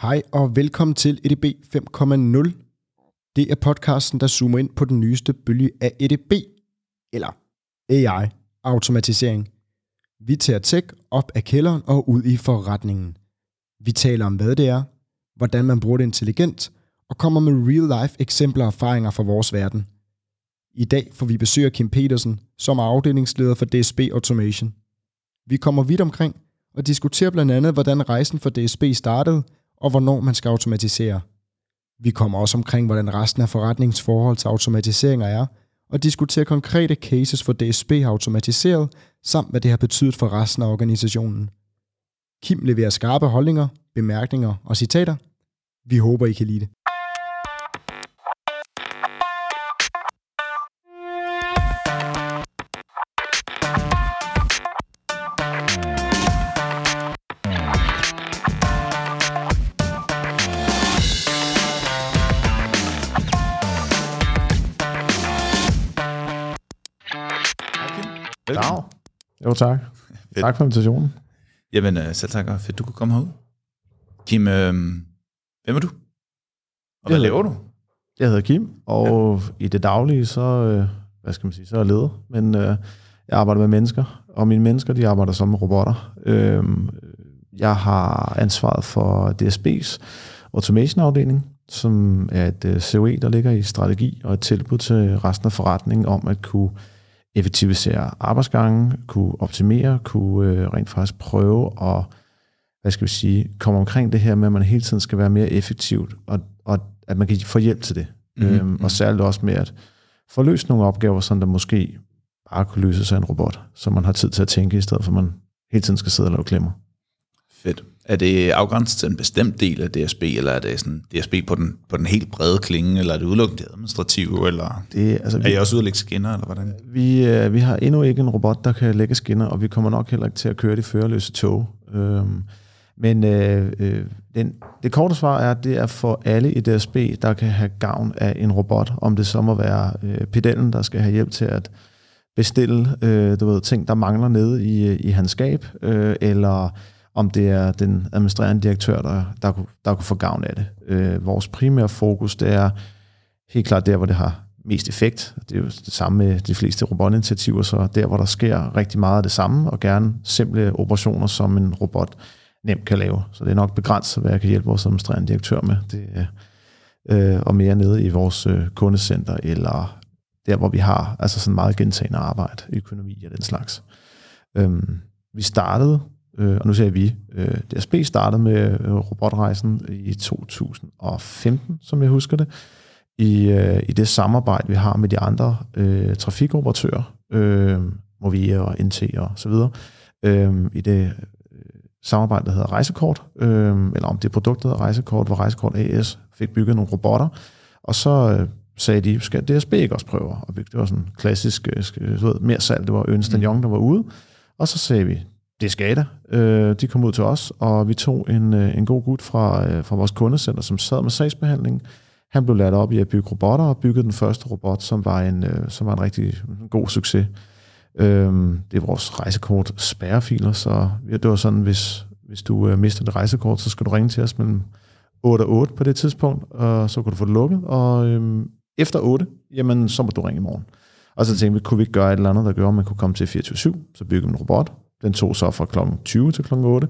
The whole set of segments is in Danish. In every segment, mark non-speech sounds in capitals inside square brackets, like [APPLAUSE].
Hej og velkommen til EDB 5.0. Det er podcasten, der zoomer ind på den nyeste bølge af EDB, eller AI, automatisering. Vi tager tech op af kælderen og ud i forretningen. Vi taler om, hvad det er, hvordan man bruger det intelligent, og kommer med real-life eksempler og erfaringer fra vores verden. I dag får vi besøg af Kim Petersen, som er afdelingsleder for DSB Automation. Vi kommer vidt omkring og diskuterer blandt andet, hvordan rejsen for DSB startede, og hvornår man skal automatisere. Vi kommer også omkring, hvordan resten af forretningsforhold til automatiseringer er, og diskuterer konkrete cases for DSB har automatiseret, samt hvad det har betydet for resten af organisationen. Kim leverer skarpe holdninger, bemærkninger og citater. Vi håber, I kan lide det. Jo, tak. Fedt. Tak for invitationen. Jamen, øh, selv tak, og fedt, du kunne komme herud. Kim, øh, hvem er du? Og hvad Jeg laver du? Jeg hedder Kim, og ja. i det daglige, så, øh, hvad skal man sige, så er jeg leder. Men øh, jeg arbejder med mennesker, og mine mennesker, de arbejder som robotter. Øh, jeg har ansvaret for DSB's automation-afdeling, som er et øh, COE, der ligger i strategi og et tilbud til resten af forretningen om at kunne effektivisere arbejdsgangen, kunne optimere, kunne øh, rent faktisk prøve at hvad skal vi sige, komme omkring det her med, at man hele tiden skal være mere effektivt, og, og at man kan få hjælp til det. Mhm, Mm-hmm. Øhm, og særligt også med at få løst nogle opgaver, som der måske bare kunne løses af en robot, så man har tid til at tænke, i stedet for at man hele tiden skal sidde og lave klemmer. Fedt. Er det afgrænset til en bestemt del af DSB, eller er det sådan DSB på den, på den helt brede klinge, eller er det udelukkende administrative, eller Det, altså, er I også ude at lægge skinner, eller hvordan? vi, øh, vi har endnu ikke en robot, der kan lægge skinner, og vi kommer nok heller ikke til at køre de førerløse tog. Øhm, men øh, øh, den, det korte svar er, at det er for alle i DSB, der kan have gavn af en robot, om det så må være øh, pedellen, der skal have hjælp til at bestille øh, du ved, ting, der mangler nede i, i hans skab, øh, eller om det er den administrerende direktør, der, der, kunne, der kunne få gavn af det. Øh, vores primære fokus, det er helt klart der, hvor det har mest effekt. Det er jo det samme med de fleste robotinitiativer, så der, hvor der sker rigtig meget af det samme, og gerne simple operationer, som en robot nemt kan lave. Så det er nok begrænset, hvad jeg kan hjælpe vores administrerende direktør med. Det øh, og mere nede i vores øh, kundecenter, eller der, hvor vi har altså sådan meget gentagende arbejde, økonomi og den slags. Øhm, vi startede, øh, og nu jeg vi, øh, DSB startede med øh, robotrejsen i 2015, som jeg husker det, i, øh, i det samarbejde, vi har med de andre øh, trafikoperatører, øh, Movia og NT og så videre, øh, i det øh, samarbejde, der hedder Rejsekort, øh, eller om det produkt, der hedder Rejsekort, hvor Rejsekort AS fik bygget nogle robotter, og så øh, sagde de, skal DSB ikke også prøve at bygge? Det var sådan klassisk, øh, du ved, mere salg, det var Ernst Young, der var ude, og så sagde vi, det skal I. Øh, de kom ud til os, og vi tog en, øh, en god gut fra, øh, fra vores kundecenter, som sad med sagsbehandling. Han blev lært op i at bygge robotter, og byggede den første robot, som var en, øh, som var en rigtig god succes. Øh, det er vores rejsekort spærrefiler, så ja, det var sådan, hvis, hvis du øh, mister dit rejsekort, så skal du ringe til os mellem 8 og 8 på det tidspunkt, og så kan du få det lukket, og øh, efter 8, jamen, så må du ringe i morgen. Og så tænkte vi, kunne vi ikke gøre et eller andet, der gør, at man kunne komme til 24-7, så bygge en robot. Den tog så fra kl. 20 til kl. 8,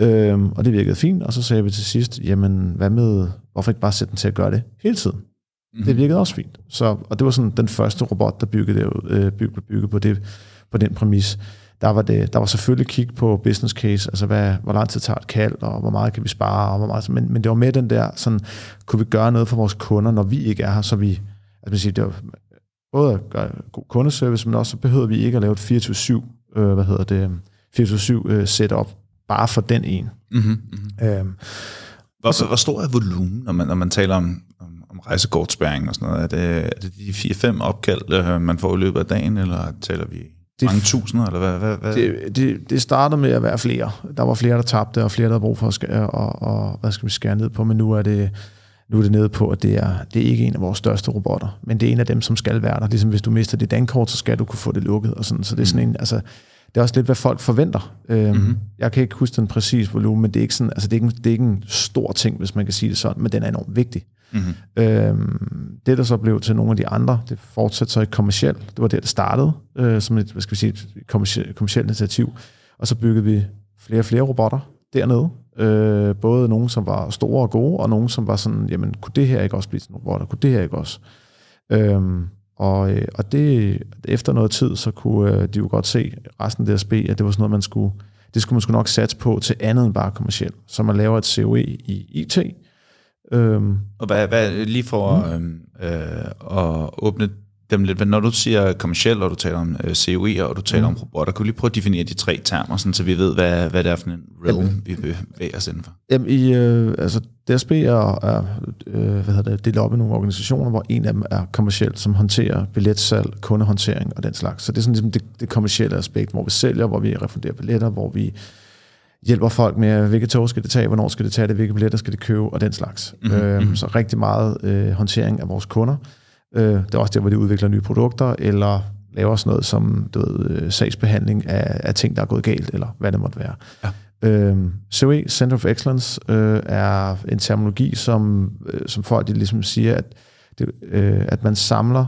øhm, og det virkede fint, og så sagde vi til sidst, jamen, hvad med, hvorfor ikke bare sætte den til at gøre det hele tiden? Mhm. Det virkede også fint. Så, og det var sådan den første robot, der byggede, det, øh, byggede, byggede på, det, på den præmis. Der var, det, der var selvfølgelig kig på business case, altså hvad, hvor lang tid tager et kald, og hvor meget kan vi spare, og hvor meget, men, men det var med den der, sådan, kunne vi gøre noget for vores kunder, når vi ikke er her, så vi, altså man siger, det var både at gøre god kundeservice, men også så behøvede vi ikke at lave et 24-7, øh, hvad hedder det, 24-7 øh, setup, bare for den ene. Mm-hmm, mm-hmm. Øhm, Hvor, hvor stor er volumen, når man, når man taler om, om, om rejsekortspæring og sådan noget? Er det, er det de 4-5 opkald, øh, man får i løbet af dagen, eller taler vi Det- mange tusinder, eller hvad? hvad, hvad? det, det, det startede med at være flere. Der var flere, der tabte, og flere, der havde brug for at skære, og, og hvad skal vi skære ned på, men nu er det, nu er det nede på, at det er, det er ikke en af vores største robotter, men det er en af dem, som skal være der. Ligesom hvis du mister dit dankort, så skal du kunne få det lukket, og sådan. Så det er sådan en, altså, det er også lidt, hvad folk forventer. Øhm, mm-hmm. Jeg kan ikke huske den præcise volumen, men det er ikke sådan, altså det er ikke, det er ikke en stor ting, hvis man kan sige det sådan, men den er enormt vigtig. Mm-hmm. Øhm, det, der så blev til nogle af de andre, det fortsætter så i kommersielt. Det var der, det startede, øh, som et, hvad skal vi sige, et kommersielt, kommersielt initiativ. Og så byggede vi flere og flere robotter dernede. Øh, både nogle, som var store og gode, og nogle, som var sådan, jamen, kunne det her ikke også blive til nogle robotter? Kunne det her ikke også? Øhm, og, øh, og det, efter noget tid, så kunne øh, de jo godt se resten af DSB, at det var sådan noget, man skulle, det skulle man skulle nok satse på til andet end bare kommercielt. Så man laver et COE i IT. Øhm, og hvad, hvad lige for mm. øh, at åbne dem lidt. Når du siger kommersielt, og du taler om øh, COE, og du taler mm. om robotter, kan du lige prøve at definere de tre termer, sådan, så vi ved, hvad, hvad det er for en realm, jamen, vi bevæger os indenfor? Jamen, i, øh, altså, DSB er, er øh, hvad hedder det, delt op i nogle organisationer, hvor en af dem er kommersielt, som håndterer billetsalg, kundehåndtering og den slags. Så det er sådan ligesom det, det kommersielle aspekt, hvor vi sælger, hvor vi refunderer billetter, hvor vi hjælper folk med, hvilke tog skal det tage, hvornår skal det tage det, hvilke billetter skal det købe, og den slags. Mm-hmm. Øhm, så rigtig meget øh, håndtering af vores kunder. Øh, det er også der, hvor de udvikler nye produkter, eller laver sådan noget som du ved, øh, sagsbehandling af, af ting, der er gået galt, eller hvad det måtte være. Ja. Øh, COE, Center of Excellence, øh, er en terminologi, som, øh, som folk de ligesom siger, at, det, øh, at man samler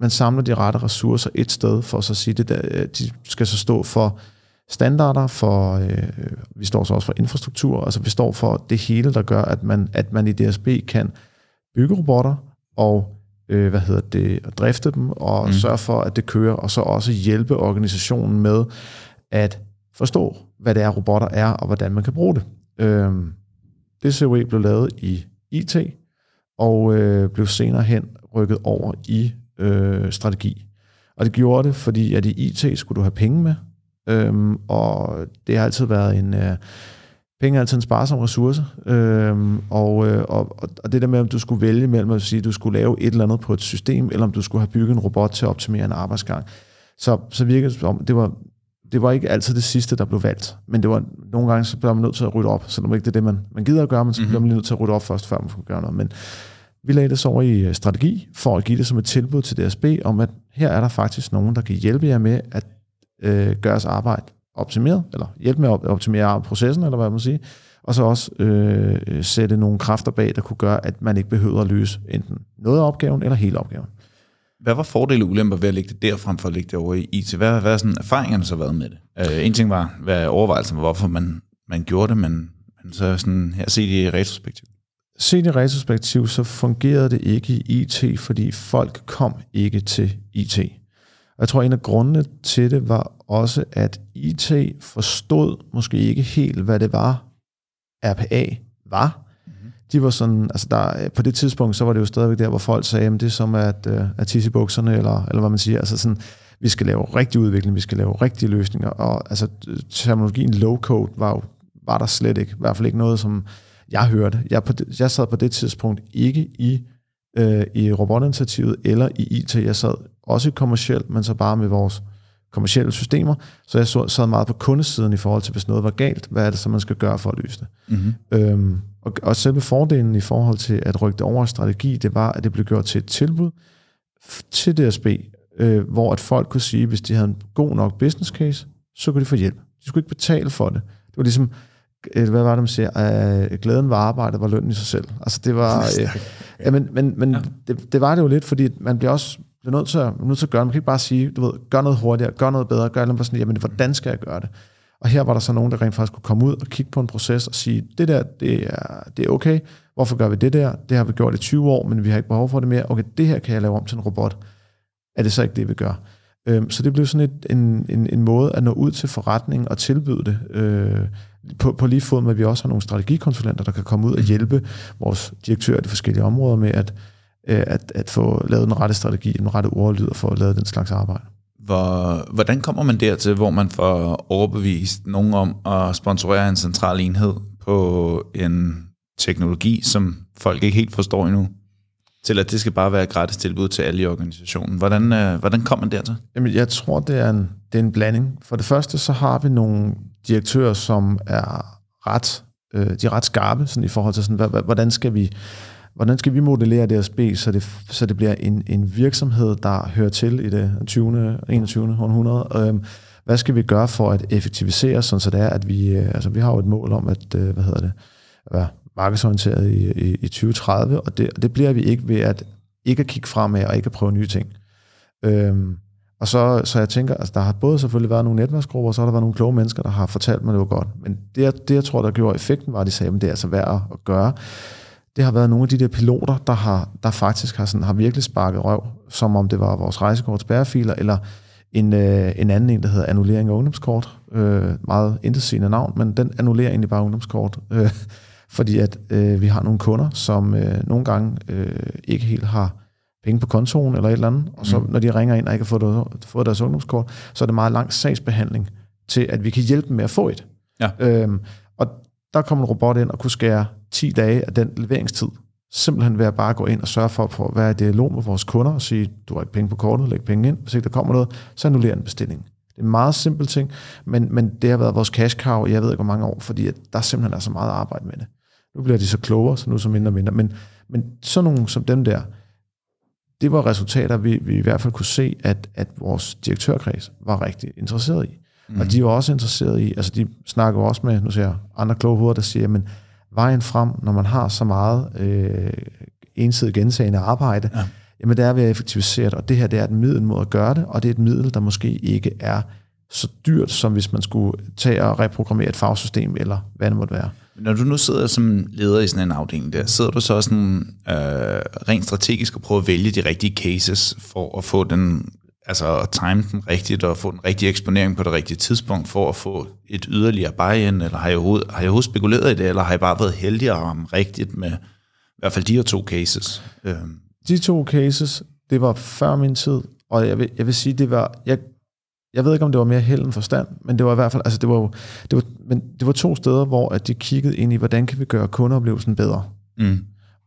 man samler de rette ressourcer et sted, for så at sige, det der, øh, de skal så stå for standarder, for øh, vi står så også for infrastruktur, altså vi står for det hele, der gør, at man, at man i DSB kan bygge robotter og øh, hvad hedder det, at drifte dem og mm. sørge for, at det kører, og så også hjælpe organisationen med at forstå, hvad det er, robotter er, og hvordan man kan bruge det. Øh, det COE blev lavet i IT, og øh, blev senere hen rykket over i øh, strategi. Og det gjorde det, fordi at i IT skulle du have penge med, øhm, og det har altid været en... Øh, penge er altid en sparsom ressource, øhm, og, øh, og, og det der med, om du skulle vælge mellem at sige, at du skulle lave et eller andet på et system, eller om du skulle have bygget en robot til at optimere en arbejdsgang, så, så virkede det som, det var, det var ikke altid det sidste, der blev valgt, men det var nogle gange, så bliver man nødt til at rydde op, så det var ikke det, det man, man gider at gøre, men så bliver man lige nødt til at rydde op først, før man får gøre noget. Men vi lagde det så over i øh, strategi, for at give det som et tilbud til DSB, om at her er der faktisk nogen, der kan hjælpe jer med at øh, gøre jeres arbejde optimeret, eller hjælpe med at optimere processen, eller hvad man siger, og så også øh, sætte nogle kræfter bag, der kunne gøre, at man ikke behøver at løse enten noget af opgaven, eller hele opgaven. Hvad var fordele og ulemper ved at lægge det der, frem for at lægge det over i IT? Hvad, hvad er sådan erfaringerne så været med det? Uh, en ting var, hvad overvejelsen var, hvorfor man, man gjorde det, men, men så sådan her set i retrospektiv. Set i retrospektiv, så fungerede det ikke i IT, fordi folk kom ikke til IT. Og jeg tror, en af grundene til det var også, at IT forstod måske ikke helt, hvad det var, RPA var. Mm-hmm. De var sådan, altså der, på det tidspunkt, så var det jo stadigvæk der, hvor folk sagde, at det er som at, uh, at tisse i bukserne, eller, eller hvad man siger. Altså sådan, vi skal lave rigtig udvikling, vi skal lave rigtige løsninger. Og altså, terminologien low-code var jo var der slet ikke. I hvert fald ikke noget, som jeg hørte. Jeg, på det, jeg sad på det tidspunkt ikke i, øh, i robotinitiativet eller i IT. Jeg sad også kommercielt, men så bare med vores kommercielle systemer. Så jeg sad meget på kundesiden i forhold til, hvis noget var galt, hvad er det så, man skal gøre for at løse det. Mm-hmm. Øhm, og, og selve fordelen i forhold til at rykke det over strategi, det var, at det blev gjort til et tilbud til DSB, øh, hvor at folk kunne sige, hvis de havde en god nok business case, så kunne de få hjælp. De skulle ikke betale for det. Det var ligesom, øh, hvad var det, man siger, øh, glæden var arbejdet, var lønnen i sig selv. Altså det var, øh, ja, men, men, men ja. Det, det var det jo lidt, fordi man bliver også bliver nødt til, at, nødt til at gøre det. Man kan ikke bare sige, du ved, gør noget hurtigere, gør noget bedre, gør noget sådan, jamen, hvordan skal jeg gøre det? Og her var der så nogen, der rent faktisk kunne komme ud og kigge på en proces og sige, det der, det er, det er okay. Hvorfor gør vi det der? Det har vi gjort i 20 år, men vi har ikke behov for det mere. Okay, det her kan jeg lave om til en robot. Er det så ikke det, vi gør? Øhm, så det blev sådan et, en, en, en måde at nå ud til forretningen og tilbyde det. Øh, på, på lige fod med, at vi også har nogle strategikonsulenter, der kan komme ud og hjælpe vores direktører i de forskellige områder med at øh, at, at få lavet den rette strategi, den rette ordlyd og få lavet den slags arbejde. Hvor, hvordan kommer man dertil, hvor man får overbevist nogen om at sponsorere en central enhed på en teknologi, som folk ikke helt forstår endnu, til at det skal bare være et gratis tilbud til alle i organisationen. Hvordan, øh, hvordan kommer man dertil? Jamen, jeg tror, det er, en, det er en blanding. For det første, så har vi nogle direktører, som er ret, øh, de er ret skarpe sådan i forhold til, sådan, hvordan skal vi Hvordan skal vi modellere DSB, så det, så det bliver en, en virksomhed, der hører til i det 20. 21. århundrede? Øhm, hvad skal vi gøre for at effektivisere, sådan så det er, at vi, øh, altså vi har jo et mål om, at, øh, hvad hedder det, at være markedsorienteret i, i, i 2030, og det, og det bliver vi ikke ved at ikke at kigge fremad og ikke at prøve nye ting. Øhm, og så, så jeg tænker, altså der har både selvfølgelig været nogle netværksgrupper, og så har der været nogle kloge mennesker, der har fortalt mig, det var godt. Men det, det jeg tror, der gjorde effekten, var, at de sagde, at det er altså værd at gøre. Det har været nogle af de der piloter, der, har, der faktisk har, sådan, har virkelig sparket røv, som om det var vores rejsekorts bærefiler, eller en, øh, en anden en, der hedder annullering af ungdomskort. Øh, meget intetsigende navn, men den annullerer egentlig bare ungdomskort. Øh, fordi at øh, vi har nogle kunder, som øh, nogle gange øh, ikke helt har penge på kontoen eller et eller andet, og så mm. når de ringer ind og ikke har fået, fået deres ungdomskort, så er det meget lang sagsbehandling til, at vi kan hjælpe dem med at få et. Ja. Øhm, og der kommer en robot ind og kunne skære 10 dage af den leveringstid. Simpelthen ved at bare gå ind og sørge for, for at være i dialog med vores kunder og sige, du har ikke penge på kortet, læg penge ind. Hvis ikke der kommer noget, så annullerer en bestilling. Det er en meget simpel ting, men, men det har været vores cash cow jeg ved ikke hvor mange år, fordi at der simpelthen er så meget arbejde med det. Nu bliver de så klogere, så nu så mindre og mindre. Men, men sådan nogle som dem der, det var resultater, vi, vi i hvert fald kunne se, at, at vores direktørkreds var rigtig interesseret i. Mm. Og de var også interesseret i, altså de snakker også med, nu ser jeg andre kloge hoveder, der siger, men vejen frem, når man har så meget øh, ensidigt gentagende arbejde, ja. jamen det er ved at effektivisere det, og det her det er et middel mod at gøre det, og det er et middel, der måske ikke er så dyrt, som hvis man skulle tage og reprogrammere et fagsystem, eller hvad det måtte være. Når du nu sidder som leder i sådan en afdeling der, sidder du så sådan, øh, rent strategisk og prøver at vælge de rigtige cases for at få den, altså at time den rigtigt og få den rigtige eksponering på det rigtige tidspunkt for at få et yderligere buy-in, eller har jeg, hoved, har jeg overhovedet spekuleret i det, eller har jeg bare været heldig at ramme rigtigt med i hvert fald de her to cases? Øh. De to cases, det var før min tid, og jeg vil, jeg vil sige, det var, jeg jeg ved ikke, om det var mere held end forstand, men det var i hvert fald, altså det var, det var, men det var to steder, hvor at de kiggede ind i, hvordan kan vi gøre kundeoplevelsen bedre. Mm.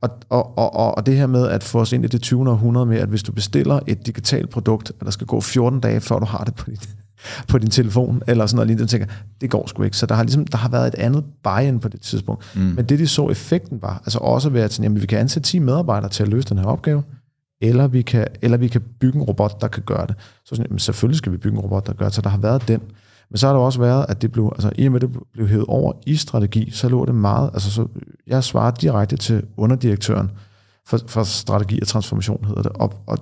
Og, og, og, og det her med at få os ind i det 20. århundrede med, at hvis du bestiller et digitalt produkt, at der skal gå 14 dage, før du har det på din, [LAUGHS] på din telefon, eller sådan noget lignende, tænker, det går sgu ikke. Så der har, ligesom, der har været et andet buy-in på det tidspunkt. Mm. Men det, de så effekten var, altså også ved at, jamen, vi kan ansætte 10 medarbejdere til at løse den her opgave, eller vi kan, eller vi kan bygge en robot, der kan gøre det. Så sådan, jamen, selvfølgelig skal vi bygge en robot, der gør det, så der har været den. Men så har der også været, at det blev, altså i og med det blev hævet over i strategi, så lå det meget, altså så jeg svarede direkte til underdirektøren for, for strategi og transformation hedder det, og, og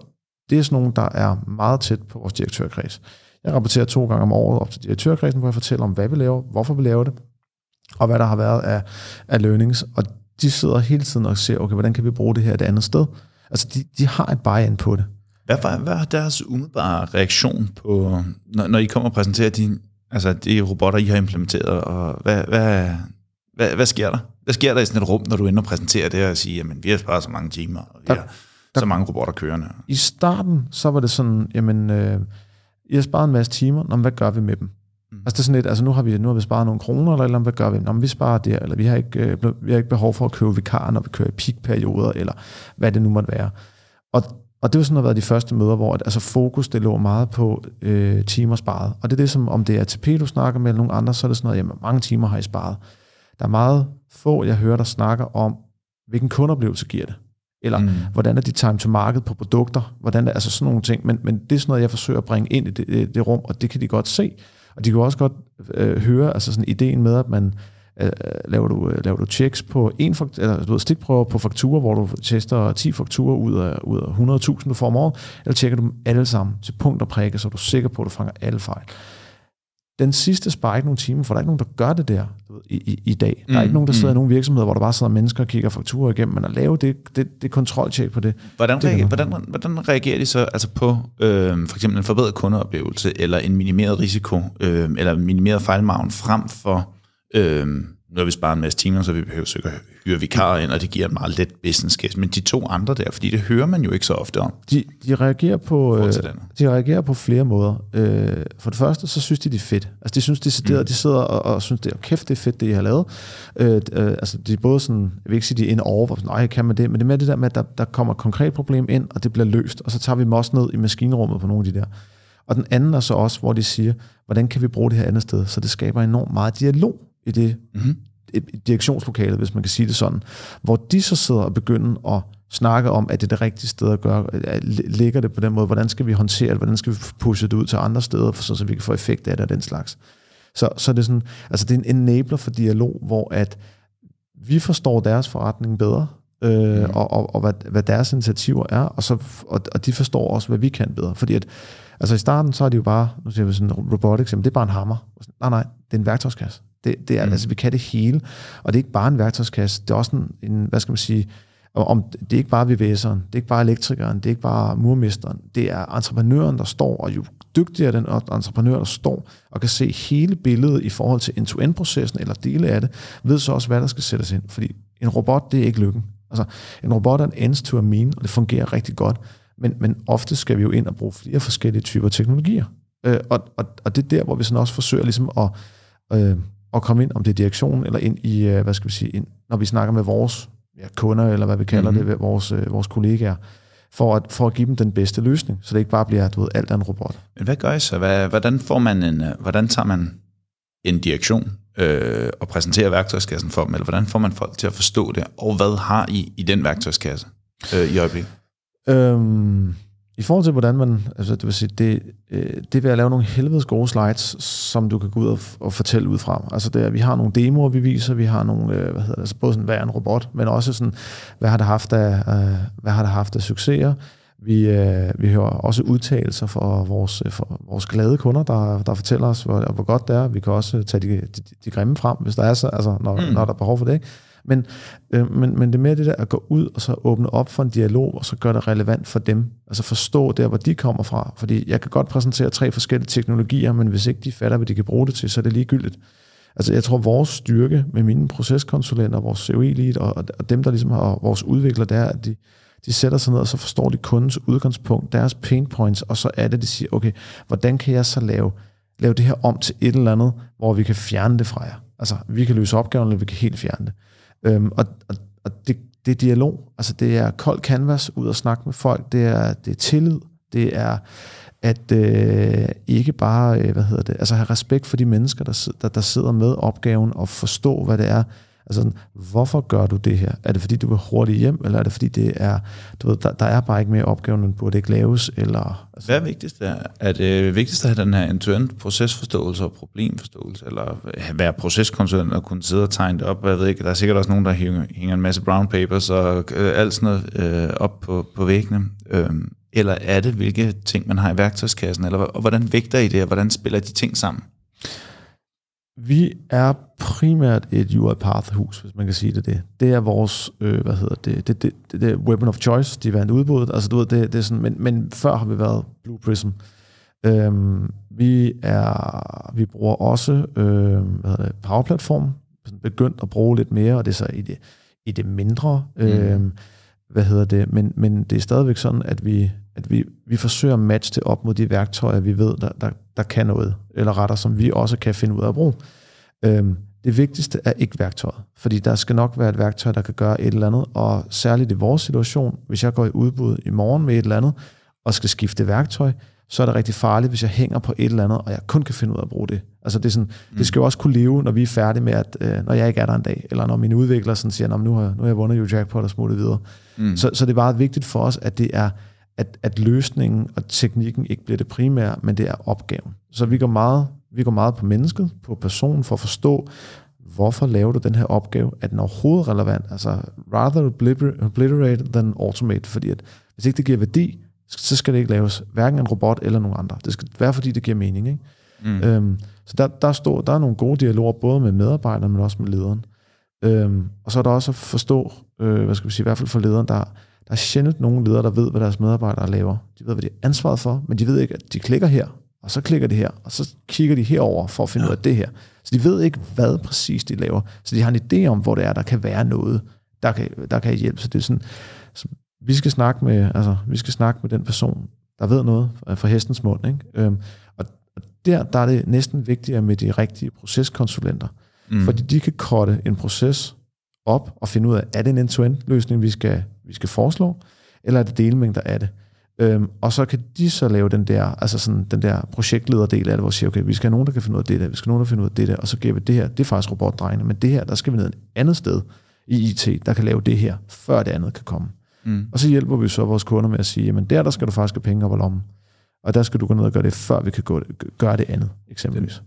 det er sådan nogen, der er meget tæt på vores direktørkreds. Jeg rapporterer to gange om året op til direktørkredsen, hvor jeg fortæller om, hvad vi laver, hvorfor vi laver det, og hvad der har været af, af learnings, og de sidder hele tiden og ser, okay, hvordan kan vi bruge det her et andet sted, Altså, de, de har et buy-in på det. Hvad, var, hvad er deres umiddelbare reaktion på, når, når I kommer og præsenterer de, altså de robotter, I har implementeret, og hvad, hvad, hvad, hvad sker der? Hvad sker der i sådan et rum, når du ender og præsenterer det og siger, jamen vi har sparet så mange timer, og vi der, har der, så mange robotter kørende? I starten, så var det sådan, jamen, øh, I har sparet en masse timer, Nå, hvad gør vi med dem? Mm. Altså det er sådan lidt, altså nu har vi, nu har vi sparet nogle kroner, eller, eller hvad gør vi? Nå, vi sparer det, eller vi har, ikke, øh, vi har ikke behov for at købe vikar, når vi kører i peakperioder, eller hvad det nu måtte være. Og, og det var sådan har været de første møder, hvor at, altså fokus det lå meget på øh, timer sparet. Og det er det, som om det er ATP, du snakker med, eller nogle andre, så er det sådan noget, jamen mange timer har I sparet. Der er meget få, jeg hører, der snakker om, hvilken kundeoplevelse giver det. Eller mm. hvordan er de time to market på produkter? Hvordan er, altså sådan nogle ting. Men, men det er sådan noget, jeg forsøger at bringe ind i det, det, det rum, og det kan de godt se. Og de kan også godt øh, høre altså sådan ideen med, at man øh, laver, du, øh, laver du checks på en eller du ved, stikprøver på fakturer, hvor du tester 10 fakturer ud af, ud af 100.000, du får om året, eller tjekker du dem alle sammen til punkt og prikke, så du er sikker på, at du fanger alle fejl. Den sidste sparer ikke nogen timer, for der er ikke nogen, der gør det der i, i, i dag. Der er mm, ikke nogen, der sidder mm. i nogle virksomheder, hvor der bare sidder mennesker og kigger fakturer igennem, men at lave det, det, det kontroltjek på det. Hvordan, det reagerer, hvordan, hvordan reagerer de så altså på øh, for eksempel en forbedret kundeoplevelse, eller en minimeret risiko, øh, eller en minimeret fejlmargen frem for øh, nu har vi sparet en masse timer, så vi behøver sikkert hyre vikarer ind, og det giver en meget let business case. Men de to andre der, fordi det hører man jo ikke så ofte om. De, de, reagerer, på, øh, de reagerer på flere måder. Øh, for det første, så synes de, det er fedt. Altså, de synes, er mm. de sidder og, og synes, det er kæft, det er fedt, det I har lavet. Øh, øh, altså, de er både sådan, jeg vil ikke sige, de er inde over, hvor nej, kan man det, men det er med det der med, at der, der kommer et konkret problem ind, og det bliver løst, og så tager vi dem også ned i maskinrummet på nogle af de der. Og den anden er så også, hvor de siger, hvordan kan vi bruge det her andet sted? Så det skaber enormt meget dialog i det mm-hmm. et direktionslokalet, hvis man kan sige det sådan, hvor de så sidder og begynder at snakke om, at det er det rigtige sted at gøre, ligger det på den måde, hvordan skal vi håndtere det, hvordan skal vi pushe det ud til andre steder, for så, så vi kan få effekt af det og den slags. Så, så det er sådan, altså det er en enabler for dialog, hvor at vi forstår deres forretning bedre, øh, mm. og, og, og hvad, hvad deres initiativer er, og, så, og, og de forstår også, hvad vi kan bedre. Fordi at, altså i starten, så er det jo bare, nu siger vi sådan robotics, jamen det er bare en hammer. Nej, nej, det er en værktøjskasse. Det, det er, mm. altså, vi kan det hele, og det er ikke bare en værktøjskasse, det er også en, en hvad skal man sige, om, det er ikke bare VVS'eren, det er ikke bare elektrikeren, det er ikke bare murmesteren, det er entreprenøren, der står, og jo dygtigere den entreprenør, der står og kan se hele billedet i forhold til end-to-end-processen eller dele af det, ved så også, hvad der skal sættes ind. Fordi en robot, det er ikke lykken. Altså, en robot er en ends to a mean, og det fungerer rigtig godt. Men, men ofte skal vi jo ind og bruge flere forskellige typer teknologier. Øh, og, og, og det er der, hvor vi sådan også forsøger ligesom at, øh, at komme ind, om det er direktion, eller ind i, øh, hvad skal vi sige, ind, når vi snakker med vores ja, kunder, eller hvad vi kalder mm-hmm. det, vores, øh, vores kollegaer, for at, for at give dem den bedste løsning, så det ikke bare bliver, du ved, alt er en robot. Men hvad gør I så? Hvad, hvordan, får man en, øh, hvordan tager man en direktion øh, og præsenterer værktøjskassen for dem, eller hvordan får man folk til at forstå det, og hvad har I i den værktøjskasse øh, i øjeblikket? Øhm, i forhold til, hvordan man, altså det vil sige, det, øh, det vil at lave nogle helvedes gode slides, som du kan gå ud og, og fortælle ud fra. Altså det er, vi har nogle demoer, vi viser, vi har nogle, øh, hvad hedder det, altså både sådan, hvad er en robot, men også sådan, hvad har det haft af, øh, hvad har det haft af succeser. Vi, øh, vi hører også udtalelser fra vores, for vores glade kunder, der, der fortæller os, hvor, hvor godt det er. Vi kan også tage de, de, de grimme frem, hvis der er så, altså, når, mm. når der er behov for det. Ikke? Men, øh, men, men det er mere det der at gå ud og så åbne op for en dialog, og så gøre det relevant for dem. Altså forstå der, hvor de kommer fra. Fordi jeg kan godt præsentere tre forskellige teknologier, men hvis ikke de fatter, hvad de kan bruge det til, så er det ligegyldigt. Altså jeg tror, vores styrke med mine proceskonsulenter, vores COE-lead og, og dem, der ligesom har vores udvikler, der, at de, de sætter sig ned, og så forstår de kundens udgangspunkt, deres pain points, og så er det, de siger, okay, hvordan kan jeg så lave, lave det her om til et eller andet, hvor vi kan fjerne det fra jer? Altså, vi kan løse opgaven, eller vi kan helt fjerne det. Øhm, og og, og det, det er dialog. Altså det er kold canvas ud og snakke med folk. Det er, det er tillid. Det er at øh, ikke bare, øh, hvad hedder det, altså have respekt for de mennesker, der, der, der sidder med opgaven og forstå, hvad det er, Altså, hvorfor gør du det her? Er det fordi, du vil hurtigt hjem, eller er det fordi, det er, du ved, der, der er bare ikke mere opgaven, end burde ikke laves? Eller, altså. Hvad er vigtigst? Er, er det vigtigst at have den her end-to-end procesforståelse og problemforståelse, eller være proceskonsulent og kunne sidde og tegne det op? Jeg ved ikke, der er sikkert også nogen, der hænger, hænger en masse brown papers og øh, alt sådan noget øh, op på, på væggene. Øh, eller er det, hvilke ting man har i værktøjskassen, eller og hvordan vægter I det, og hvordan spiller de ting sammen? Vi er primært et UiPath-hus, hvis man kan sige det det. Det er vores, øh, hvad hedder det, det, det, det, det weapon of choice, de vandt udbuddet. Altså, du ved, det, det er sådan, men, men før har vi været Blue Prism. Øhm, vi, er, vi bruger også øh, hvad hedder det, Power Platform, begyndt at bruge lidt mere, og det er så i det, i det mindre. Mm. Øhm, hvad hedder det, men, men det er stadigvæk sådan, at vi, at vi, vi forsøger at matche det op mod de værktøjer, vi ved, der, der, der kan noget, eller retter, som vi også kan finde ud af at bruge. Øhm, det vigtigste er ikke værktøjet, fordi der skal nok være et værktøj, der kan gøre et eller andet, og særligt i vores situation, hvis jeg går i udbud i morgen med et eller andet, og skal skifte værktøj, så er det rigtig farligt, hvis jeg hænger på et eller andet, og jeg kun kan finde ud af at bruge det. Altså det, er sådan, mm. det skal jo også kunne leve, når vi er færdige med, at øh, når jeg ikke er der en dag, eller når mine udviklere sådan siger, nu har, nu har jeg vundet jo jackpot og smuttet videre. Mm. Så, så det er meget vigtigt for os, at det er, at, at løsningen og teknikken ikke bliver det primære, men det er opgaven. Så vi går meget, vi går meget på mennesket, på personen, for at forstå, hvorfor laver du den her opgave? Er den overhovedet relevant? Altså, rather obliterate than automate, fordi at hvis ikke det giver værdi, så skal det ikke laves hverken en robot eller nogen andre. Det skal være, fordi det giver mening. Ikke? Mm. Øhm, så der, der, står, der er nogle gode dialoger, både med medarbejderne, men også med lederen. Øhm, og så er der også at forstå, øh, hvad skal vi sige, i hvert fald for lederen, der, der er sjældent nogen ledere, der ved, hvad deres medarbejdere laver. De ved, hvad de er ansvaret for, men de ved ikke, at de klikker her, og så klikker de her, og så kigger de herover for at finde ja. ud af det her. Så de ved ikke, hvad præcis de laver. Så de har en idé om, hvor det er, der kan være noget, der kan, der kan hjælpe. Så det er sådan, så vi skal snakke med, altså, vi skal snakke med den person, der ved noget fra hestens mund. Ikke? Øhm, og der, der er det næsten vigtigere med de rigtige proceskonsulenter. Mm. Fordi de kan korte en proces op og finde ud af, er det en end-to-end løsning, vi skal, vi skal foreslå, eller er det delmængder af det? Øhm, og så kan de så lave den der, altså sådan, den der projektlederdel af det, hvor de siger, okay, vi skal have nogen, der kan finde ud af det der, vi skal have nogen, der finde ud af det der, og så giver vi det her, det er faktisk robotdrejende, men det her, der skal vi ned et andet sted i IT, der kan lave det her, før det andet kan komme. Mm. Og så hjælper vi så vores kunder med at sige, jamen der, der skal du faktisk have penge op i lommen. Og der skal du gå ned og gøre det, før vi kan gå, gøre det andet, eksempelvis.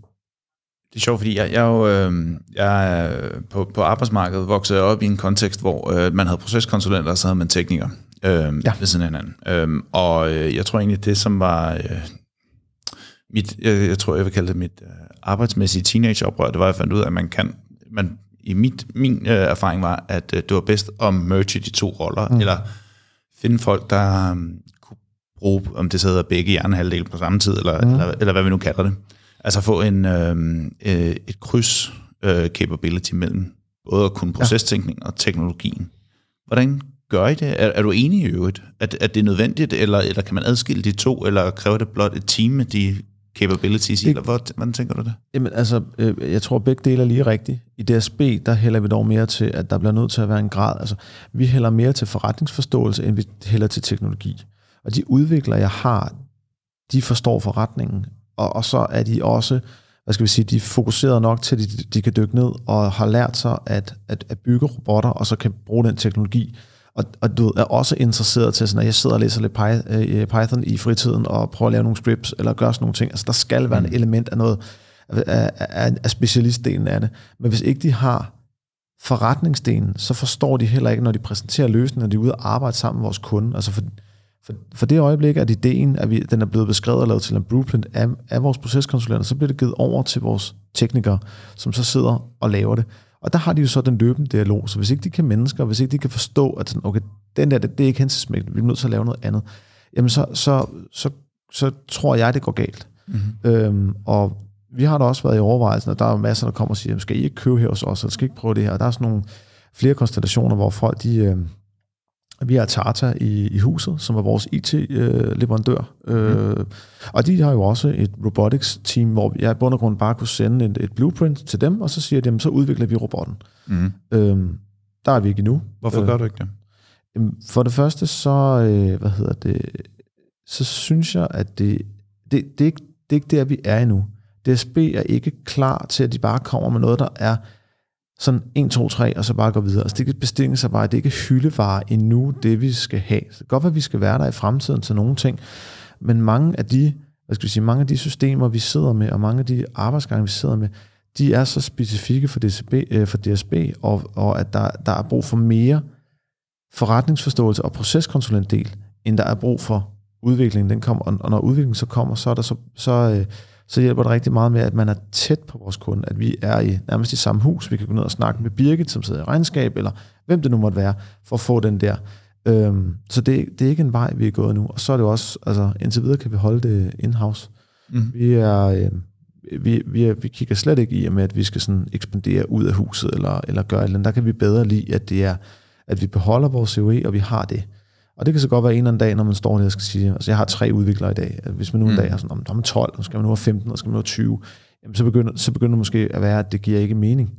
Det er sjovt, fordi jeg, jeg, jo, øh, jeg på, på arbejdsmarkedet vokset op i en kontekst, hvor øh, man havde proceskonsulenter, og så havde man teknikere øh, ja. ved siden af hinanden. Øh, og øh, jeg tror egentlig, det som var øh, mit, jeg, jeg tror, jeg vil kalde det mit øh, arbejdsmæssige teenageoprør, det var, at jeg fandt ud af, at man kan, man, i mit, min øh, erfaring var, at øh, det var bedst at merge de to roller, mm. eller finde folk, der um, kunne bruge, om det så hedder begge hjernehalvdele på samme tid, eller, mm. eller, eller hvad vi nu kalder det. Altså få en, øh, øh, et kryds øh, capability mellem både at kunne procestænkning ja. og teknologien. Hvordan gør I det? Er, er du enig i øvrigt, at, at det er nødvendigt, eller, eller kan man adskille de to, eller kræver det blot et team med de capabilities det, eller hvordan tænker du det? Jamen altså, øh, jeg tror begge dele er lige rigtigt. I DSB, der hælder vi dog mere til, at der bliver nødt til at være en grad, altså vi hælder mere til forretningsforståelse, end vi hælder til teknologi. Og de udviklere, jeg har, de forstår forretningen, og, og så er de også, hvad skal vi sige, de er fokuseret nok til, at de, de kan dykke ned og har lært sig at, at, at bygge robotter, og så kan bruge den teknologi. Og, og du er også interesseret til, sådan, at jeg sidder og læser lidt øh, Python i fritiden, og prøver at lave nogle scripts, eller gøre sådan nogle ting. Altså, der skal være mm. et element af noget, af, af, af specialistdelen af det. Men hvis ikke de har forretningsdelen, så forstår de heller ikke, når de præsenterer løsninger, når de er ude og arbejde sammen med vores kunde. Altså for, for, for det øjeblik, at ideen, at vi, den er blevet beskrevet og lavet til en blueprint af, af vores proceskonsulenter, så bliver det givet over til vores teknikere, som så sidder og laver det. Og der har de jo så den løbende dialog, så hvis ikke de kan mennesker, hvis ikke de kan forstå, at sådan, okay, den der, det, det er ikke hensigtsmæssigt, vi er nødt til at lave noget andet, jamen så, så, så, så tror jeg, det går galt. Mm-hmm. Øhm, og vi har da også været i overvejelsen, at der er masser, der kommer og siger, skal I ikke købe her hos os, eller skal I ikke prøve det her? Og der er sådan nogle flere konstellationer, hvor folk, de, øh, vi har Tata i, i huset, som er vores IT-leverandør. Øh, mm. Og de har jo også et robotics-team, hvor jeg i bund og grund bare kunne sende et, et blueprint til dem, og så siger de, så udvikler vi robotten. Mm. Øh, der er vi ikke endnu. Hvorfor øh, gør du ikke det? For det første, så, øh, hvad hedder det, så synes jeg, at det, det, det, er ikke, det er ikke der, vi er endnu. DSB er ikke klar til, at de bare kommer med noget, der er sådan 1, 2, 3, og så bare gå videre. Altså det er ikke bestillingsarbejde, det er ikke hyldevare endnu, det vi skal have. Det kan godt være, at vi skal være der i fremtiden til nogle ting, men mange af de, hvad skal vi sige, mange af de systemer, vi sidder med, og mange af de arbejdsgange, vi sidder med, de er så specifikke for DSB, øh, for DSB og, og at der, der er brug for mere forretningsforståelse og proceskonsulentdel, end der er brug for udviklingen. Den kommer, og når udviklingen så kommer, så er der så, så øh, så hjælper det rigtig meget med, at man er tæt på vores kunde, at vi er i nærmest i samme hus. Vi kan gå ned og snakke med Birgit, som sidder i regnskab, eller hvem det nu måtte være, for at få den der. Øhm, så det, det er ikke en vej, vi er gået nu. Og så er det også, altså indtil videre kan vi holde det in-house. Mm. Vi er... Øh, vi, vi, vi kigger slet ikke i, med, at vi skal sådan ekspandere ud af huset, eller, eller gøre eller Der kan vi bedre lide, at det er, at vi beholder vores COE, og vi har det. Og det kan så godt være en eller anden dag, når man står der og skal sige, altså jeg har tre udviklere i dag, hvis man nu en mm. dag har sådan, om, 12, så skal man nu have 15, og skal man nu have 20, jamen så begynder, så begynder det måske at være, at det giver ikke mening.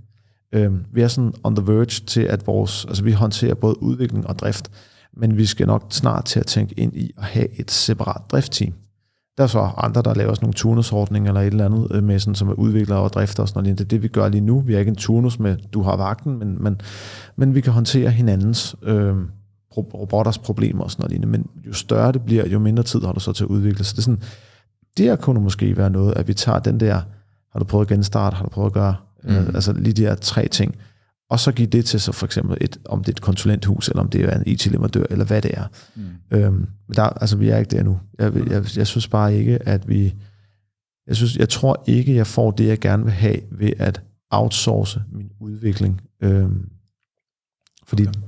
Øhm, vi er sådan on the verge til, at vores, altså vi håndterer både udvikling og drift, men vi skal nok snart til at tænke ind i at have et separat driftteam. Der er så andre, der laver sådan nogle turnusordninger eller et eller andet øh, med sådan, som er udviklere og drifter og sådan noget. Det er det, vi gør lige nu. Vi er ikke en turnus med, du har vagten, men, men, men vi kan håndtere hinandens øh, robotters problemer og sådan noget Men jo større det bliver, jo mindre tid har du så til at udvikle. Så det er sådan, der kunne måske være noget, at vi tager den der, har du prøvet at genstarte, har du prøvet at gøre, mm. øh, altså lige de her tre ting, og så give det til så for eksempel, et, om det er et konsulenthus, eller om det er en IT-leverandør, eller hvad det er. Mm. Øhm, men der, altså, vi er ikke der nu. Jeg, jeg, jeg, jeg synes bare ikke, at vi... Jeg, synes, jeg tror ikke, jeg får det, jeg gerne vil have, ved at outsource min udvikling. Øhm, fordi okay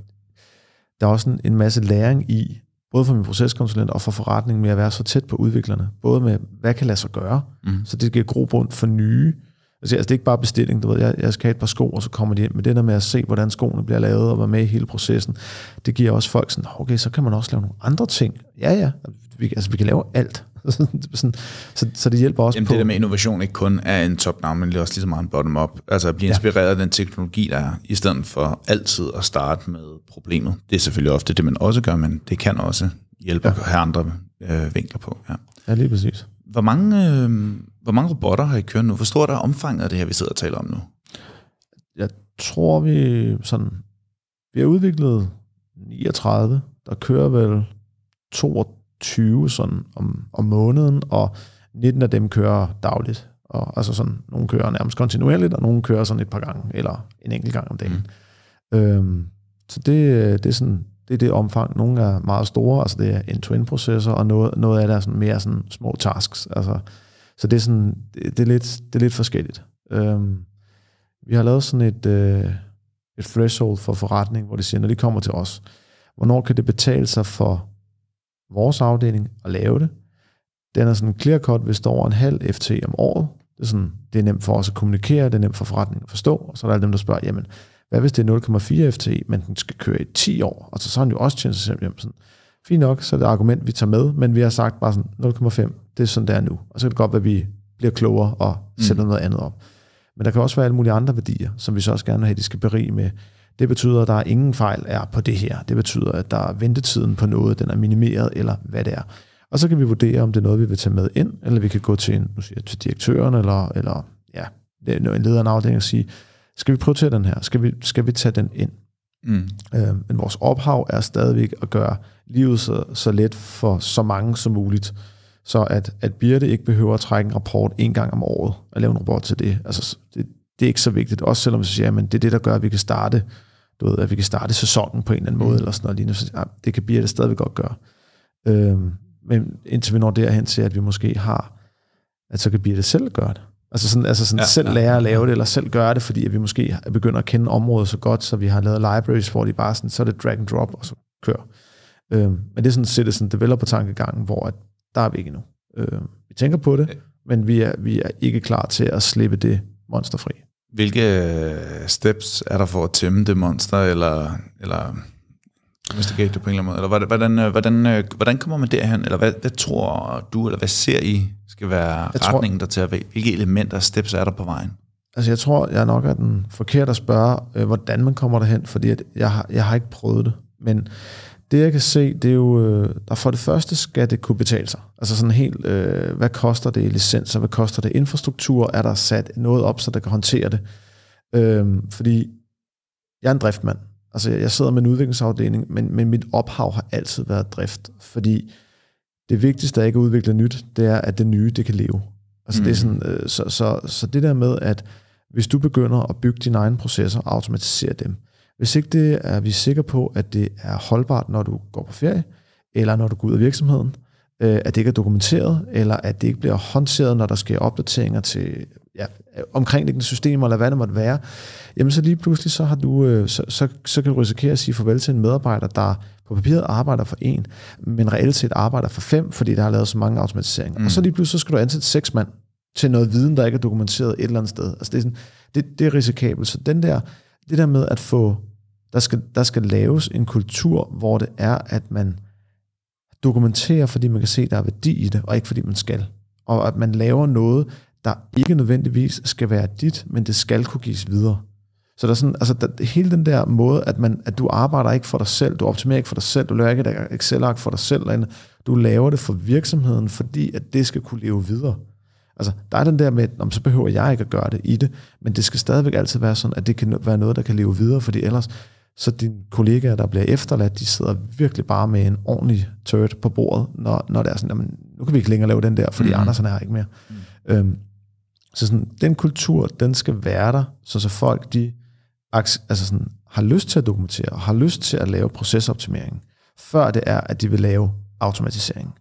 der er også en, en masse læring i, både for min proceskonsulent og for forretningen, med at være så tæt på udviklerne. Både med, hvad kan lade sig gøre, mm. så det giver grobund for nye. Altså, altså, det er ikke bare bestilling, du ved, jeg, jeg skal have et par sko, og så kommer de ind. Men det der med at se, hvordan skoene bliver lavet, og være med i hele processen, det giver også folk sådan, okay, så kan man også lave nogle andre ting. Ja, ja, vi, altså vi kan lave alt. [LAUGHS] sådan, så, så det hjælper også Jamen, på... det der med innovation ikke kun er en top-down, men det er også lige så meget en bottom-up. Altså at blive inspireret ja. af den teknologi, der er, i stedet for altid at starte med problemet. Det er selvfølgelig ofte det, man også gør, men det kan også hjælpe ja. at have andre øh, vinkler på. Ja. ja, lige præcis. Hvor mange, øh, hvor mange robotter har I kørt nu? Hvor stort er omfanget af det her, vi sidder og taler om nu? Jeg tror, vi sådan... Vi har udviklet 39 der kører vel 22 sådan om, om måneden, og 19 af dem kører dagligt. Og, altså sådan, nogle kører nærmest kontinuerligt, og nogle kører sådan et par gange, eller en enkelt gang om dagen. Mm. Øhm, så det, det, er sådan, det er det omfang. Nogle er meget store, altså det er en twin processor og noget, noget af det er sådan mere sådan små tasks. Altså, så det er, sådan, det, det, er lidt, det er lidt forskelligt. Øhm, vi har lavet sådan et, øh, et threshold for forretning, hvor de siger, når de kommer til os, hvornår kan det betale sig for vores afdeling at lave det? Den er sådan clear cut, hvis der over en halv FT om året. Det er, sådan, det er nemt for os at kommunikere, det er nemt for forretningen at forstå, og så er der dem, der spørger, jamen, hvad hvis det er 0,4 FT, men den skal køre i 10 år? Og så, så har den jo også tjent sig selv hjem sådan. Fint nok, så er det et argument, vi tager med, men vi har sagt bare sådan 0,5, det er sådan, det er nu. Og så kan det godt være, at vi bliver klogere og sætter mm. noget andet op. Men der kan også være alle mulige andre værdier, som vi så også gerne vil have, at de skal berige med. Det betyder, at der er ingen fejl er på det her. Det betyder, at der er ventetiden på noget, den er minimeret, eller hvad det er. Og så kan vi vurdere, om det er noget, vi vil tage med ind, eller vi kan gå til, en, nu siger jeg, til direktøren, eller, eller ja, en leder af en afdeling og sige, skal vi prioritere den her? Skal vi, skal vi tage den ind? Mm. Øh, men vores ophav er stadigvæk at gøre livet så, så let for så mange som muligt, så at, at Birte ikke behøver at trække en rapport en gang om året, og lave en rapport til det. Altså, det, det er ikke så vigtigt, også selvom vi siger, at det er det, der gør, at vi kan starte, du ved, at vi kan starte sæsonen på en eller anden måde, mm. eller sådan noget lignende. Så, ja, det kan Birte stadigvæk godt gøre. Øh, men indtil vi når derhen til, at vi måske har, at så kan Birte selv gøre det. Altså sådan, altså sådan ja, selv lære at lave det, eller selv gøre det, fordi at vi måske begynder at kende området så godt, så vi har lavet libraries, hvor de bare sådan, så er det drag and drop, og så kører. Øhm, men det er sådan citizen developer-tankegangen, hvor at, der er vi ikke endnu. Øhm, vi tænker på det, men vi er, vi er ikke klar til at slippe det monster fri. Hvilke øh, steps er der for at tæmme det monster, eller, eller investigate det på en eller anden måde? Eller hvordan, øh, hvordan, øh, hvordan kommer man derhen? Eller hvad, hvad tror du, eller hvad ser I skal være jeg retningen der til at Hvilke elementer og steps er der på vejen? Altså jeg tror, jeg nok er den forkerte at spørge, øh, hvordan man kommer derhen, fordi at jeg, har, jeg har ikke prøvet det. Men det jeg kan se, det er jo, øh, for det første skal det kunne betale sig. Altså sådan helt, øh, hvad koster det i licenser, hvad koster det infrastruktur, er der sat noget op, så der kan håndtere det. Øh, fordi jeg er en driftmand. Altså jeg sidder med en udviklingsafdeling, men, men mit ophav har altid været drift, fordi det vigtigste er ikke at udvikle nyt, det er, at det nye, det kan leve. Altså mm. det er sådan, øh, så, så, så det der med, at hvis du begynder at bygge dine egne processer og automatisere dem, hvis ikke det er vi er sikre på, at det er holdbart, når du går på ferie, eller når du går ud af virksomheden, øh, at det ikke er dokumenteret, eller at det ikke bliver håndteret, når der sker opdateringer til ja, omkringliggende systemer, eller hvad det måtte være, jamen så lige pludselig, så, har du, øh, så, så, så kan du risikere at sige farvel til en medarbejder, der på papiret arbejder for en, men reelt set arbejder for fem, fordi der har lavet så mange automatiseringer. Mm. Og så lige pludselig, så skal du ansætte seks mand til noget viden, der ikke er dokumenteret et eller andet sted. Altså det er, sådan, det, det er risikabelt. Så den der, det der med at få, der skal, der skal laves en kultur, hvor det er, at man dokumenterer, fordi man kan se, at der er værdi i det, og ikke fordi man skal. Og at man laver noget, der ikke nødvendigvis skal være dit, men det skal kunne gives videre. Så der er sådan, altså der, hele den der måde, at, man, at du arbejder ikke for dig selv, du optimerer ikke for dig selv, du laver ikke et Excel-ark for dig selv, du laver det for virksomheden, fordi at det skal kunne leve videre. Altså, der er den der med, om så behøver jeg ikke at gøre det i det, men det skal stadigvæk altid være sådan, at det kan være noget, der kan leve videre, fordi ellers, så dine kollegaer, der bliver efterladt, de sidder virkelig bare med en ordentlig turd på bordet, når, når det er sådan, jamen, nu kan vi ikke længere lave den der, fordi mm. Andersen er her ikke mere. Mm. Øhm, så sådan, den kultur, den skal være der, så så folk, de altså sådan, har lyst til at dokumentere, og har lyst til at lave procesoptimering, før det er, at de vil lave automatisering.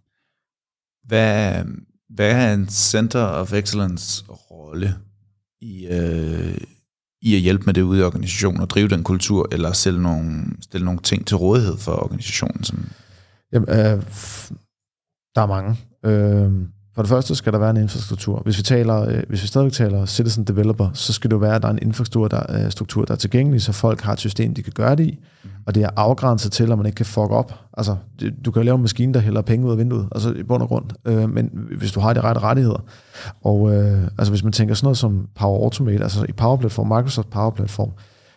Hvad, hvad er en Center of Excellence rolle i, øh, i at hjælpe med det ude i organisationen, og drive den kultur, eller stille nogle, stille nogle ting til rådighed for organisationen? Som Jamen, øh, der er mange. Øh, for det første skal der være en infrastruktur. Hvis vi, taler, øh, hvis vi stadig taler citizen developer, så skal det jo være, at der er en infrastruktur, der, øh, struktur, der er tilgængelig, så folk har et system, de kan gøre det i, mm. og det er afgrænset til, at man ikke kan fuck op. Altså, du kan jo lave en maskine, der hælder penge ud af vinduet, altså i bund og grund, øh, men hvis du har de rette rettigheder. Og øh, altså, hvis man tænker sådan noget som Power Automate, altså i Power Platform, Microsoft Power Platform,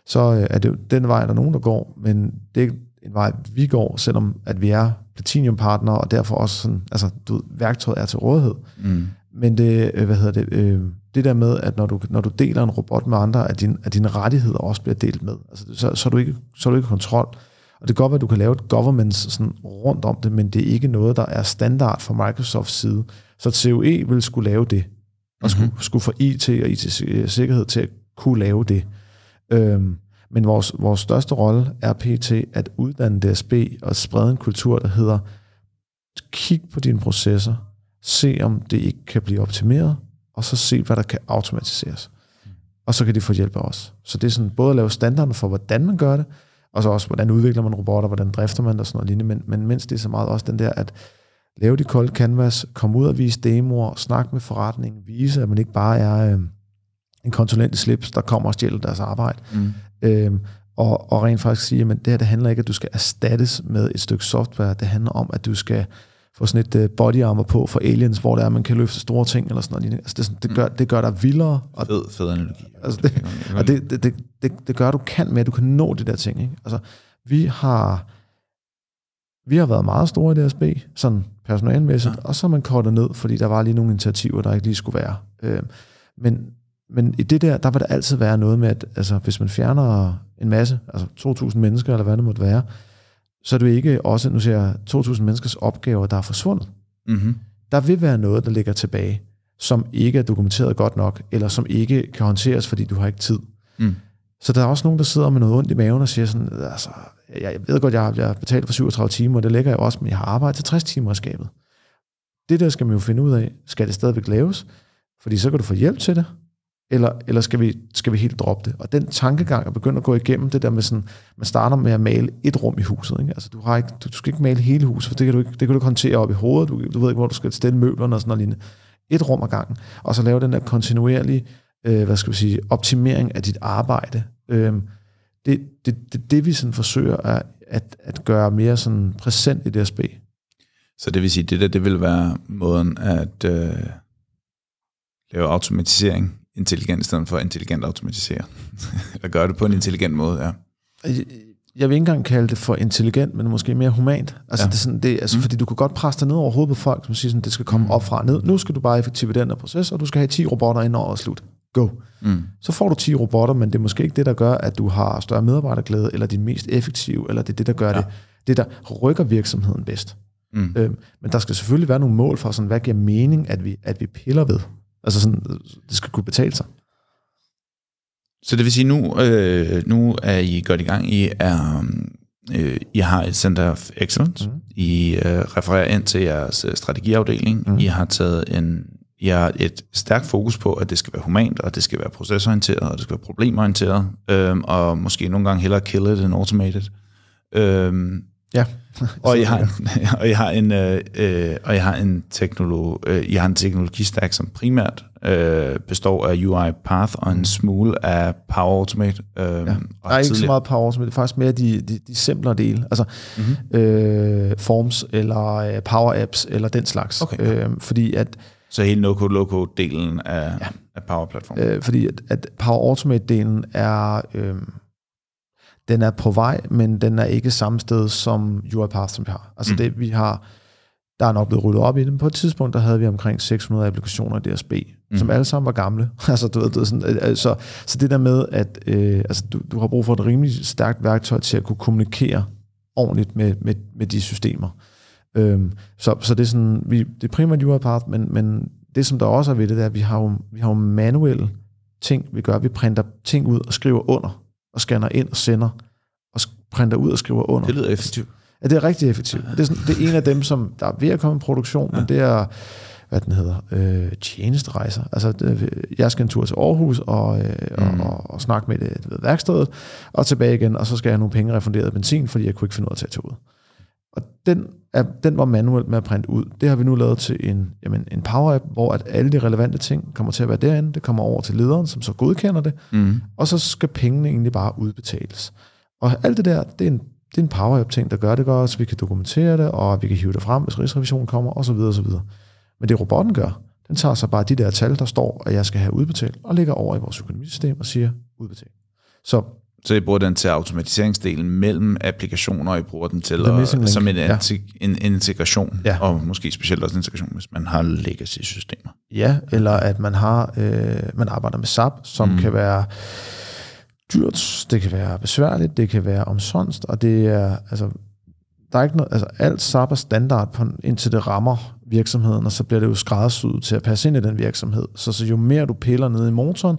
så øh, er det jo den vej, der er nogen, der går, men det en vej, vi går, selvom at vi er Platinum-partner, og derfor også sådan, altså, du, værktøjet er til rådighed. Mm. Men det, øh, hvad hedder det, øh, det der med, at når du, når du deler en robot med andre, at, din, at dine rettigheder også bliver delt med. Altså, så, så, er du ikke, så er du ikke kontrol. Og det kan godt være, at du kan lave et governance sådan rundt om det, men det er ikke noget, der er standard fra Microsofts side. Så COE vil skulle lave det, og skulle, mm-hmm. skulle få IT og IT-sikkerhed til at kunne lave det. Øhm, men vores, vores største rolle er pt. at uddanne DSB og sprede en kultur, der hedder, kig på dine processer, se om det ikke kan blive optimeret, og så se, hvad der kan automatiseres. Og så kan de få hjælp af os. Så det er sådan både at lave standarden for, hvordan man gør det, og så også, hvordan udvikler man robotter, hvordan drifter man det og sådan noget lignende. Men, men mindst det er så meget også den der, at lave de kolde canvas, komme ud og vise demoer, snakke med forretningen, vise, at man ikke bare er øh, en konsulent i slips, der kommer og stjæler deres arbejde. Mm. Øhm, og, og rent faktisk sige, at det her det handler ikke, at du skal erstattes med et stykke software. Det handler om, at du skal få sådan et uh, body armor på for aliens, hvor det er, at man kan løfte store ting eller sådan noget. Altså det, sådan, det, gør, det gør dig vildere. Og, fed, fed analogi. Altså det, og det, det, det, det, det gør, at du kan med, at du kan nå de der ting. Ikke? Altså, vi har, vi har været meget store i DSB, sådan personalmæssigt, ja. og så har man kortet ned, fordi der var lige nogle initiativer, der ikke lige skulle være. Øh, men, men i det der, der vil der altid være noget med, at altså, hvis man fjerner en masse, altså 2.000 mennesker, eller hvad det måtte være, så er det ikke også, nu ser jeg, 2.000 menneskers opgaver, der er forsvundet. Mm-hmm. Der vil være noget, der ligger tilbage, som ikke er dokumenteret godt nok, eller som ikke kan håndteres, fordi du har ikke tid. Mm. Så der er også nogen, der sidder med noget ondt i maven og siger sådan, altså, jeg ved godt, jeg har, jeg betalt for 37 timer, og det lægger jeg også, men jeg har arbejdet til 60 timer i skabet. Det der skal man jo finde ud af, skal det stadigvæk laves? Fordi så kan du få hjælp til det, eller, eller skal, vi, skal vi helt droppe det? Og den tankegang at begynde at gå igennem det der med sådan, man starter med at male et rum i huset. Ikke? Altså, du, har ikke, du, du skal ikke male hele huset, for det kan du ikke, det kan du ikke håndtere op i hovedet. Du, du ved ikke, hvor du skal stille møblerne og sådan noget lignende. Et rum ad gangen. Og så lave den der kontinuerlige, øh, hvad skal vi sige, optimering af dit arbejde. Øh, det, det, det, det vi sådan forsøger at, at, at gøre mere sådan præsent i DSB. Så det vil sige, det der, det vil være måden at øh, lave automatisering intelligent, i stedet for intelligent automatisere. [LAUGHS] Eller gøre det på en intelligent måde, ja. Jeg vil ikke engang kalde det for intelligent, men måske mere humant. Altså, ja. det er sådan, det, altså mm. fordi du kan godt presse dig ned over hovedet på folk, som siger sådan, det skal komme mm. op fra ned. Nu skal du bare effektivere den her proces, og du skal have 10 robotter ind over og slut. Go. Mm. Så får du 10 robotter, men det er måske ikke det, der gør, at du har større medarbejderglæde, eller din mest effektive, eller det er det, der gør ja. det, det, der rykker virksomheden bedst. Mm. Øhm, men der skal selvfølgelig være nogle mål for, sådan, hvad giver mening, at vi, at vi piller ved. Altså sådan, det skal kunne betale sig. Så det vil sige, nu, øh, nu er I godt i gang. I, er, øh, I har et Center of Excellence. Mm. I øh, refererer ind til jeres øh, strategiafdeling. Mm. I har taget en I har et stærkt fokus på, at det skal være humant, og det skal være procesorienteret, og det skal være problemorienteret, øh, og måske nogle gange hellere kill it and automated. Øh, ja. [LAUGHS] og jeg har, [LAUGHS] og jeg har en øh, øh, og jeg har en teknolog, øh, jeg har en teknologistack som primært øh, består af UI Path og en smule af Power Automate. Øh, ja. Der er ikke så meget Power Automate, det er faktisk mere de, de, de simplere dele, altså mm-hmm. øh, Forms eller øh, Power Apps eller den slags, okay. øh, fordi at så hele no-code, low-code delen af, ja. af Power Platform. Øh, fordi at, at Power Automate delen er øh, den er på vej, men den er ikke samme sted som UiPath, som vi har. Altså mm. det, vi har, der er nok blevet rullet op i den. På et tidspunkt, der havde vi omkring 600 applikationer i DSB, mm. som alle sammen var gamle. [LAUGHS] altså, du ved, sådan, altså, så det der med, at øh, altså, du, du har brug for et rimelig stærkt værktøj til at kunne kommunikere ordentligt med, med, med de systemer. Øhm, så, så det er sådan, vi, det er primært UiPath, men, men det som der også er ved det, det er, at vi har jo, vi har jo manuelle ting, vi gør. Vi printer ting ud og skriver under og scanner ind og sender, og printer ud og skriver under. Det lyder effektivt. Ja, det er rigtig effektivt. Det er, sådan, det er en af dem, som der er ved at komme i produktion, ja. men det er, hvad den hedder, øh, tjenesterejser. Altså, det, jeg skal en tur til Aarhus og, øh, mm. og, og, og snakke med det ved værkstedet, og tilbage igen, og så skal jeg have nogle penge refunderet af benzin, fordi jeg kunne ikke finde ud af at tage toget. Og den, er, den var manuelt med at printe ud. Det har vi nu lavet til en, jamen, en Power-app, hvor at alle de relevante ting kommer til at være derinde. Det kommer over til lederen, som så godkender det. Mm. Og så skal pengene egentlig bare udbetales. Og alt det der, det er en, det er en Power-app-ting, der gør det godt, så vi kan dokumentere det, og vi kan hive det frem, hvis rigsrevisionen kommer, osv. osv. Men det robotten gør, den tager så bare de der tal, der står, at jeg skal have udbetalt, og lægger over i vores økonomisystem og siger udbetalt. Så så I bruger den til automatiseringsdelen mellem applikationer, og I bruger den til at, som en, ja. en, integration, ja. og måske specielt også en integration, hvis man har legacy-systemer. Ja, eller at man har øh, man arbejder med SAP, som mm. kan være dyrt, det kan være besværligt, det kan være omsonst, og det er, altså, der er ikke noget, altså alt SAP er standard, på, indtil det rammer virksomheden, og så bliver det jo skræddersyet til at passe ind i den virksomhed. Så, så jo mere du piller ned i motoren,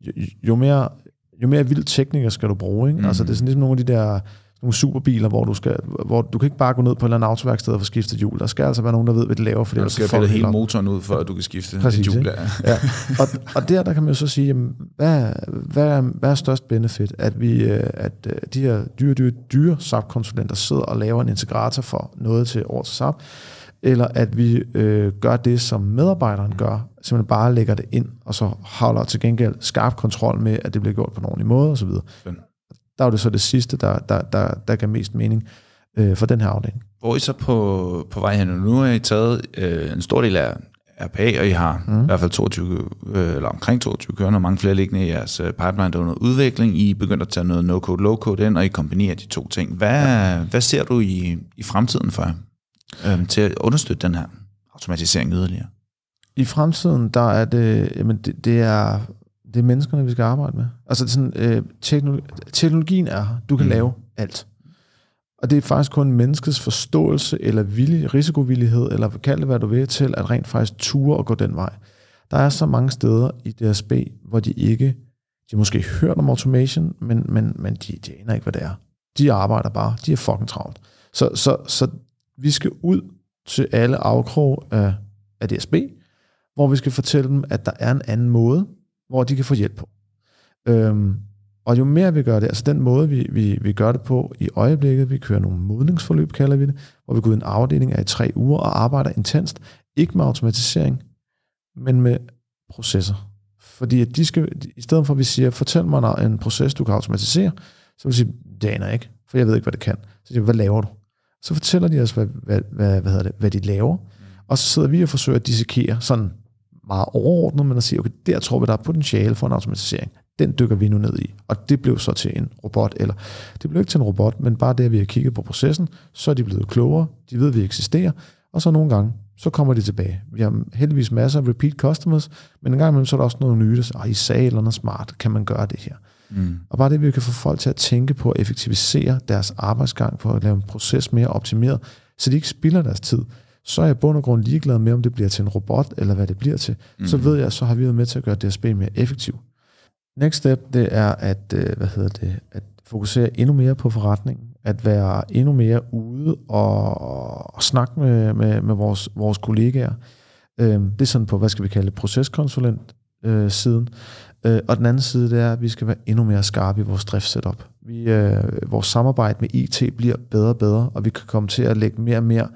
jo, jo mere jo mere vild tekniker skal du bruge. Ikke? Mm. Altså, det er sådan ligesom nogle af de der nogle superbiler, hvor du skal, hvor du kan ikke bare gå ned på et eller andet autoværksted og få skiftet hjul. Der skal altså være nogen, der ved, hvad det laver, for det skal pille hele motoren ud, for at du kan skifte Præcis, et hjul. Ja. ja. Og, og der, der kan man jo så sige, jamen, hvad, hvad, er, hvad er størst benefit? At, vi, øh, at øh, de her dyre, dyre, dyre SAP-konsulenter sidder og laver en integrator for noget til over til SAP, eller at vi øh, gør det, som medarbejderen gør, simpelthen bare lægger det ind, og så holder til gengæld skarp kontrol med, at det bliver gjort på en ordentlig måde osv. Der var det så det sidste, der, der, der, der gav mest mening øh, for den her afdeling. Hvor er I så på, på vej hen? Nu har I taget øh, en stor del af RPA, og I har mm. i hvert fald 22, øh, eller omkring 22 kørende, og mange flere liggende i jeres øh, pipeline, der er under udvikling. I er begyndt at tage noget no-code, low-code ind, og I kombinerer de to ting. Hvad, ja. hvad ser du i, i fremtiden for øh, til at understøtte den her automatisering yderligere? I fremtiden, der er det, jamen det, det er det er menneskerne, vi skal arbejde med. Altså sådan, øh, teknologi, teknologien er her. Du kan mm. lave alt. Og det er faktisk kun menneskets forståelse, eller vilje, risikovillighed, eller kald det, hvad du vil, til at rent faktisk ture og gå den vej. Der er så mange steder i DSB, hvor de ikke, de måske hørt om automation, men, men, men de, de aner ikke, hvad det er. De arbejder bare, de er fucking travlt. Så, så, så vi skal ud til alle afkrog af, af DSB, hvor vi skal fortælle dem, at der er en anden måde, hvor de kan få hjælp på. Øhm, og jo mere vi gør det, altså den måde, vi, vi, vi gør det på i øjeblikket, vi kører nogle modningsforløb, kalder vi det, hvor vi går ud i en afdeling af i tre uger og arbejder intenst, ikke med automatisering, men med processer. Fordi at de skal, i stedet for at vi siger, fortæl mig en proces, du kan automatisere, så vil de sige, det aner jeg ikke, for jeg ved ikke, hvad det kan. Så siger hvad laver du? Så fortæller de os, hvad, hvad, hvad, hvad, hedder det, hvad de laver, og så sidder vi og forsøger at dissekere sådan meget overordnet, men at sige, okay, der tror vi, der er potentiale for en automatisering. Den dykker vi nu ned i. Og det blev så til en robot, eller det blev ikke til en robot, men bare det, at vi har kigget på processen, så er de blevet klogere, de ved, at vi eksisterer, og så nogle gange, så kommer de tilbage. Vi har heldigvis masser af repeat customers, men en gang imellem, så er der også noget nyt, der siger, I sagde eller noget smart, kan man gøre det her? Mm. Og bare det, vi kan få folk til at tænke på at effektivisere deres arbejdsgang, for at lave en proces mere optimeret, så de ikke spilder deres tid så er jeg bund og grund ligeglad med, om det bliver til en robot, eller hvad det bliver til. Mm. Så ved jeg, så har vi været med til at gøre DSB mere effektiv. Next step, det er at, øh, hvad hedder det, at fokusere endnu mere på forretningen, at være endnu mere ude og, og snakke med, med, med vores, vores kollegaer. Øh, det er sådan på, hvad skal vi kalde proceskonsulent øh, siden. Øh, og den anden side, det er, at vi skal være endnu mere skarpe i vores driftsetup. Vi, øh, vores samarbejde med IT bliver bedre og bedre, og vi kan komme til at lægge mere og mere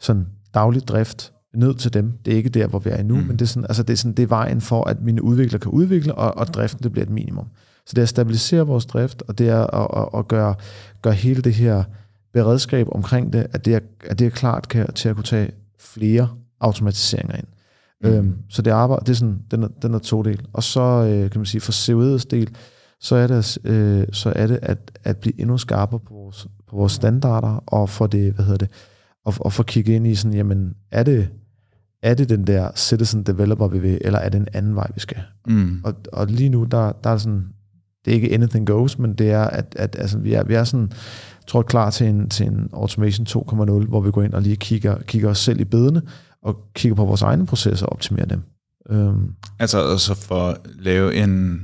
sådan daglig drift ned til dem. Det er ikke der, hvor vi er nu, mm. men det er, sådan, altså det, er sådan, det er vejen for, at mine udviklere kan udvikle, og, og driften det bliver et minimum. Så det er at stabilisere vores drift, og det er at, at, at gøre, gøre hele det her beredskab omkring det, at det er, at det er klart kan, til at kunne tage flere automatiseringer ind. Mm. Øhm, så det, arbejde, det er sådan, den er, den er to del. Og så øh, kan man sige, for COE's del, så er det, øh, så er det at, at blive endnu skarpere på vores, på vores standarder, og for det, hvad hedder det, og, og få kigget ind i sådan, jamen, er det, er det den der citizen developer, vi vil, eller er det en anden vej, vi skal? Mm. Og, og lige nu, der, der er sådan, det er ikke anything goes, men det er, at, at altså, vi, er, vi er sådan, tror jeg, klar til en, til en automation 2.0, hvor vi går ind og lige kigger, kigger os selv i bedene, og kigger på vores egne processer og optimerer dem. Um, altså, altså for at lave en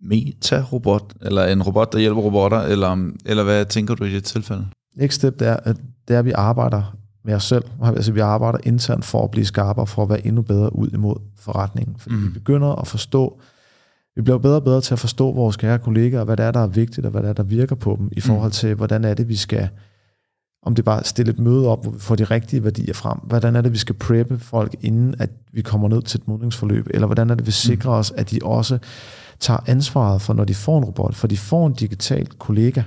meta-robot, eller en robot, der hjælper robotter, eller, eller hvad tænker du i det tilfælde? Next step, det er, at det er, at vi arbejder med os selv. Altså, vi arbejder internt for at blive skarpere, for at være endnu bedre ud imod forretningen. Fordi mm. vi begynder at forstå, vi bliver bedre og bedre til at forstå vores kære kollegaer, hvad det er, der er vigtigt, og hvad det er, der virker på dem, i forhold mm. til, hvordan er det, vi skal, om det bare stille et møde op, hvor vi får de rigtige værdier frem. Hvordan er det, vi skal preppe folk, inden at vi kommer ned til et modningsforløb? Eller hvordan er det, vi sikrer os, at de også tager ansvaret for, når de får en robot, for de får en digital kollega,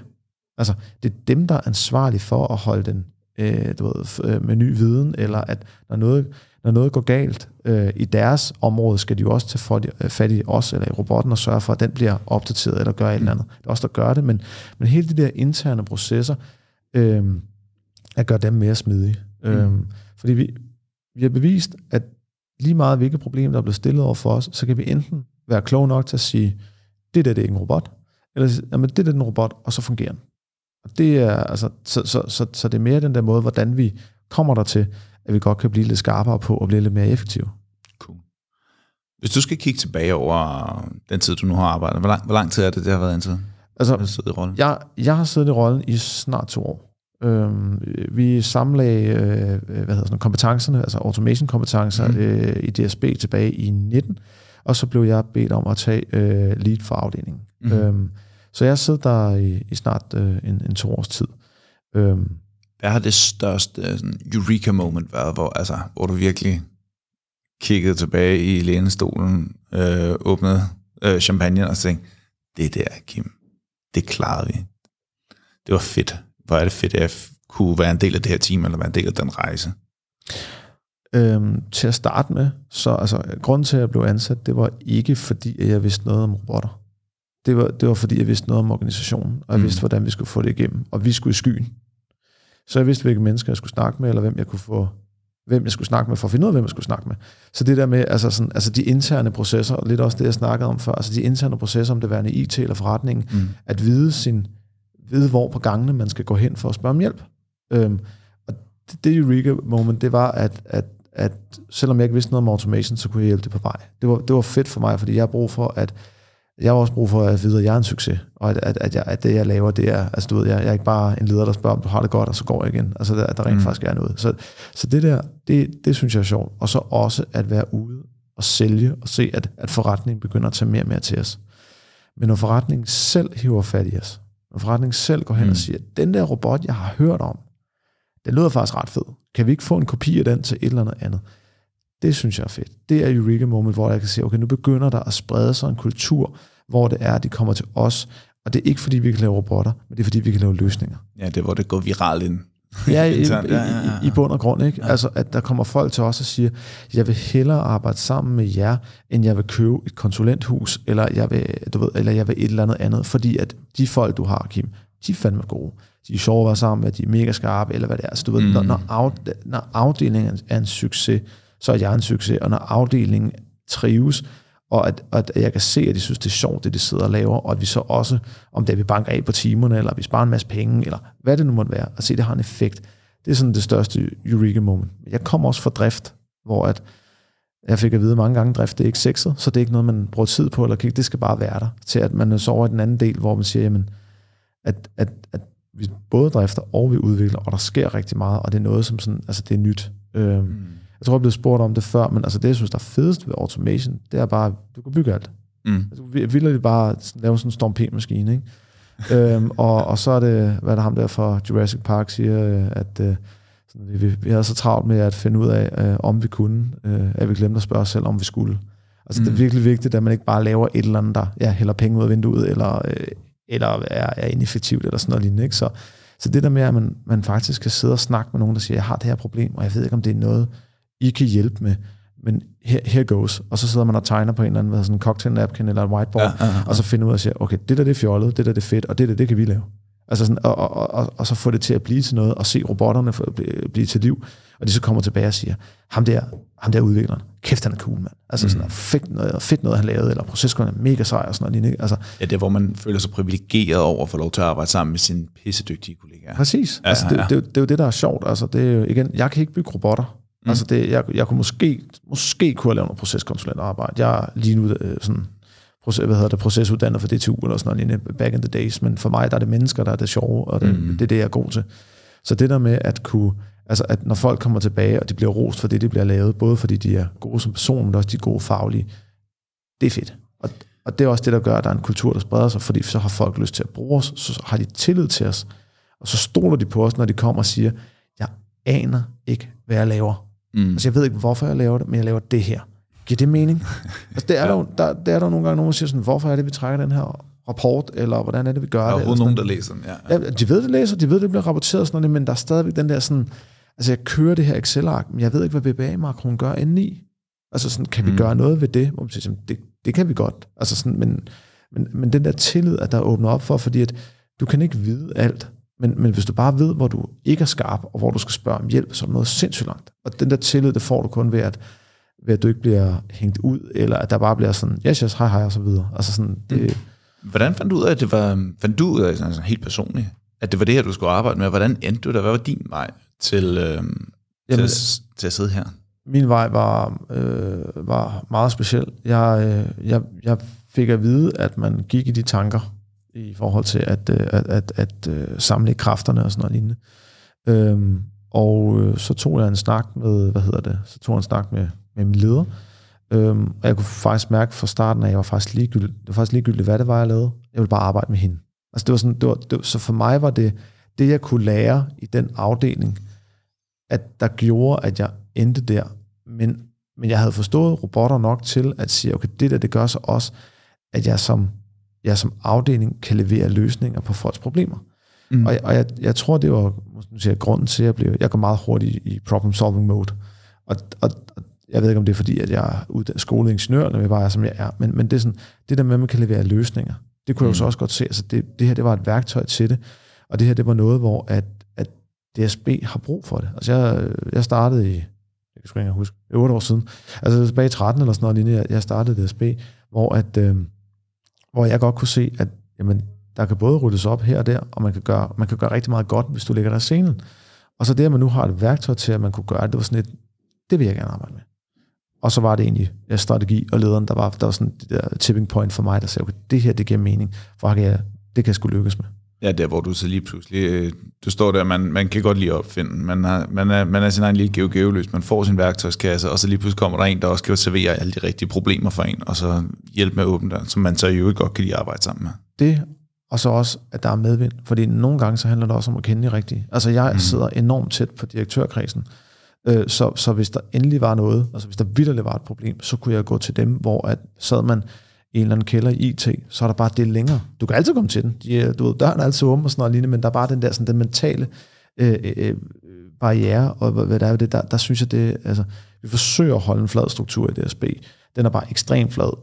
Altså, det er dem, der er ansvarlige for at holde den øh, du ved, øh, med ny viden, eller at når noget, når noget går galt øh, i deres område, skal de jo også tage øh, fat i os eller i robotten og sørge for, at den bliver opdateret eller gør et eller andet. Det er også der gør det, men, men hele de der interne processer, øh, at gøre dem mere smidige. Mm. Øh, fordi vi, vi har bevist, at lige meget hvilke problemer, der er blevet stillet over for os, så kan vi enten være kloge nok til at sige, det der det er ikke en robot, eller jamen det er den robot, og så fungerer den. Og det er, altså, så, så, så, så det er mere den der måde, hvordan vi kommer der til, at vi godt kan blive lidt skarpere på og blive lidt mere effektive. Cool. Hvis du skal kigge tilbage over den tid, du nu har arbejdet, hvor lang, hvor lang tid er det, det har været indtil? Altså, du har siddet i rollen? Jeg, jeg har siddet i rollen i snart to år. Øhm, vi samlagde øh, hvad hedder sådan, kompetencerne, altså automation-kompetencer mm. øh, i DSB tilbage i 19, og så blev jeg bedt om at tage øh, lead for afdelingen. Mm. Øhm, så jeg har siddet der i, i snart øh, en, en to års tid. Øhm, Hvad har det største sådan, eureka-moment været, hvor, altså, hvor du virkelig kiggede tilbage i lænestolen, øh, åbnede øh, champagne og tænkte, det der, Kim, det klarede vi. Det var fedt. Hvor er det fedt, at jeg kunne være en del af det her team, eller være en del af den rejse. Øhm, til at starte med, så altså, grunden til, at jeg blev ansat, det var ikke fordi, at jeg vidste noget om robotter. Det var, det var fordi, jeg vidste noget om organisationen, og jeg mm. vidste, hvordan vi skulle få det igennem. Og vi skulle i skyen. Så jeg vidste, hvilke mennesker jeg skulle snakke med, eller hvem jeg kunne få hvem jeg skulle snakke med, for at finde ud af, hvem jeg skulle snakke med. Så det der med, altså, sådan, altså de interne processer, og lidt også det, jeg snakkede om før, altså de interne processer, om det værende IT eller forretningen, mm. at vide, sin, vide, hvor på gangene man skal gå hen for at spørge om hjælp. Øhm, og det, det Eureka moment, det var, at, at, at selvom jeg ikke vidste noget om automation, så kunne jeg hjælpe det på vej. Det var, det var fedt for mig, fordi jeg har brug for, at jeg har også brug for at vide, at jeg er en succes, og at, at, at, jeg, at det, jeg laver, det er, altså du ved, jeg, jeg er ikke bare en leder, der spørger, om du har det godt, og så går jeg igen. Altså, at der rent mm. faktisk er noget. Så, så det der, det, det synes jeg er sjovt. Og så også at være ude og sælge, og se, at, at forretningen begynder at tage mere og mere til os. Men når forretningen selv hiver fat i os, når forretningen selv går hen mm. og siger, den der robot, jeg har hørt om, den lyder faktisk ret fed. Kan vi ikke få en kopi af den til et eller andet andet? Det synes jeg er fedt. Det er Eureka Moment, hvor jeg kan sige, okay, nu begynder der at sprede sig en kultur, hvor det er, at de kommer til os. Og det er ikke, fordi vi kan lave robotter, men det er, fordi vi kan lave løsninger. Ja, det er, hvor det går viralt ind. [LAUGHS] Ja, i, ja, ja, ja. i, i bund og grund. Ikke? Ja. Altså, at der kommer folk til os og siger, jeg vil hellere arbejde sammen med jer, end jeg vil købe et konsulenthus, eller jeg vil, du ved, eller jeg vil et eller andet andet. Fordi at de folk, du har, Kim, de er fandme gode. De er sjove at være sammen med, de er mega skarpe, eller hvad det er. Altså, du ved, mm. når, når, af, når afdelingen er en succes, så er jeg en succes, og når afdelingen trives, og at, at jeg kan se, at de synes, det er sjovt, det de sidder og laver, og at vi så også, om det er, vi banker af på timerne, eller vi sparer en masse penge, eller hvad det nu måtte være, at se, at det har en effekt. Det er sådan det største eureka moment. Jeg kommer også fra drift, hvor at jeg fik at vide mange gange, at drift det er ikke sexet, så det er ikke noget, man bruger tid på, eller kigge, det skal bare være der, til at man så over i den anden del, hvor man siger, jamen, at, at, at vi både drifter og vi udvikler, og der sker rigtig meget, og det er noget, som sådan, altså det er nyt. Øhm, mm jeg tror, jeg blev spurgt om det før, men altså det, jeg synes, der er fedest ved automation, det er bare, du kan bygge alt. Mm. Altså, vi vil bare lave sådan en Storm P-maskine, ikke? [LAUGHS] øhm, og, og så er det, hvad der ham der fra Jurassic Park siger, øh, at øh, sådan, vi, vi havde så travlt med at finde ud af, øh, om vi kunne, øh, at vi glemte at spørge os selv, om vi skulle. Altså mm. det er mm. virkelig vigtigt, at man ikke bare laver et eller andet, der ja, hælder penge ud af vinduet, eller, øh, eller er, er ineffektivt, eller sådan noget lignende. Ikke? Så, så det der med, at man, man faktisk kan sidde og snakke med nogen, der siger, jeg har det her problem, og jeg ved ikke, om det er noget, i kan hjælpe med, men her, here goes. Og så sidder man og tegner på en eller anden hvad, sådan en cocktail napkin eller et whiteboard, ja, ja, ja. og så finder ud af at sige, okay, det der det er fjollet, det der det er fedt, og det der det kan vi lave. Altså sådan, og, og, og, og så få det til at blive til noget, og se robotterne for, blive, blive til liv, og de så kommer tilbage og siger, ham der, ham der udvikleren, kæft han er cool, mand. Altså mm. sådan, fedt noget, fedt noget, han lavede, eller proceskoden er mega sej, og sådan noget. Altså, ja, det er, hvor man føler sig privilegeret over at få lov til at arbejde sammen med sine pissedygtige kollegaer. Præcis. Ja, altså, det, ja. Det, det, det, er jo det, der er sjovt. Altså, det er jo, igen, jeg kan ikke bygge robotter. Mm. Altså det, jeg, jeg kunne måske, måske kunne have lavet noget proceskonsulentarbejde. Jeg er lige nu øh, sådan, proces, hvad hedder det, procesuddannet for DTU eller sådan noget, back in the days, men for mig der er det mennesker, der er det sjove, og det, mm. det er det, jeg er god til. Så det der med at kunne, altså at når folk kommer tilbage, og de bliver rost for det, de bliver lavet, både fordi de er gode som person, men også de er gode faglige, det er fedt. Og, og det er også det, der gør, at der er en kultur, der spreder sig, fordi så har folk lyst til at bruge os, så har de tillid til os, og så stoler de på os, når de kommer og siger, jeg aner ikke, hvad jeg laver. Mm. Altså, jeg ved ikke, hvorfor jeg laver det, men jeg laver det her. Giver det mening? [LAUGHS] altså, det er, ja. der, der, der er der nogle gange nogen, der siger sådan, hvorfor er det, vi trækker den her rapport, eller hvordan er det, vi gør det? Der er nogen, der læser den, ja. ja. De ved, det læser, de ved, det bliver rapporteret sådan noget, men der er stadigvæk den der sådan, altså jeg kører det her Excel-ark, men jeg ved ikke, hvad BBA-makroen gør indeni. Altså sådan, kan vi mm. gøre noget ved det? Hvor man siger, det, det kan vi godt. Altså sådan, men, men, men den der tillid, at der åbner op for, fordi at du kan ikke vide alt. Men, men hvis du bare ved, hvor du ikke er skarp, og hvor du skal spørge om hjælp, så er det noget sindssygt langt. Og den der tillid, det får du kun ved, at, ved at du ikke bliver hængt ud, eller at der bare bliver sådan, yes, yes, hej, hej, og så videre. Altså sådan, det, mm. Hvordan fandt du ud af, at det var, fandt du ud af, sådan, sådan helt personligt, at det var det her, du skulle arbejde med? Hvordan endte du der? Hvad var din vej til, øh, Jamen, til, at, til at sidde her? Min vej var, øh, var meget speciel. Jeg, øh, jeg, jeg fik at vide, at man gik i de tanker i forhold til at, øh, at, at, at, at samle kræfterne og sådan noget lignende. Øhm, og øh, så tog jeg en snak med, hvad hedder det, så tog jeg en snak med, med min leder, øhm, og jeg kunne faktisk mærke fra starten, at jeg var faktisk ligegyldig, det var faktisk ligegyldigt, hvad det var, jeg lavede. Jeg ville bare arbejde med hende. Altså det var sådan, det var, det var, så for mig var det, det jeg kunne lære i den afdeling, at der gjorde, at jeg endte der. Men, men jeg havde forstået robotter nok til at sige, okay, det der, det gør så også, at jeg som, jeg som afdeling kan levere løsninger på folks problemer. Mm. Og, jeg, og jeg, jeg tror, det var nu siger jeg, grunden til, at jeg blev, jeg går meget hurtigt i problem solving mode. Og, og, og jeg ved ikke, om det er fordi, at jeg er uddannet skoleingeniør, eller jeg bare er, som jeg er, men, men det, er sådan, det der med, at man kan levere løsninger, det kunne mm. jeg jo så mm. også godt se. Altså det, det her, det var et værktøj til det, og det her, det var noget, hvor at, at DSB har brug for det. Altså jeg, jeg startede i, jeg kan ikke huske, 8 år siden, altså tilbage i 13 eller sådan noget lignende, jeg startede DSB, hvor, at, øh, hvor jeg godt kunne se, at jamen, der kan både rulles op her og der, og man kan gøre, man kan gøre rigtig meget godt, hvis du ligger der i scenen. Og så det, at man nu har et værktøj til, at man kunne gøre det, det var sådan et, det vil jeg gerne arbejde med. Og så var det egentlig ja, strategi og lederen, der var, der var sådan det der tipping point for mig, der sagde, okay, det her, det giver mening, for kan jeg, det kan jeg sgu lykkes med. Ja, der hvor du så lige pludselig, øh, du står der, man, man kan godt lige opfinde, man, har, man, er, man er sin egen lille geogeoløs, man får sin værktøjskasse, og så lige pludselig kommer der en, der også kan servere alle de rigtige problemer for en, og så hjælpe med at åbne der, som man så i øvrigt godt kan lide at arbejde sammen med. Det, og så også, at der er medvind, fordi nogle gange så handler det også om at kende de rigtige. Altså jeg mm. sidder enormt tæt på direktørkredsen, øh, så, så hvis der endelig var noget, altså hvis der vidderligt var et problem, så kunne jeg gå til dem, hvor at sad man en eller anden kælder i IT, så er der bare det længere. Du kan altid komme til den. De, øh, du ved, døren er altid åben og sådan noget lignende, men der er bare den der sådan, den mentale øh, øh, øh barriere, og hvad der er det, der, der synes jeg, det, altså, vi forsøger at holde en flad struktur i DSB. Den er bare ekstremt flad,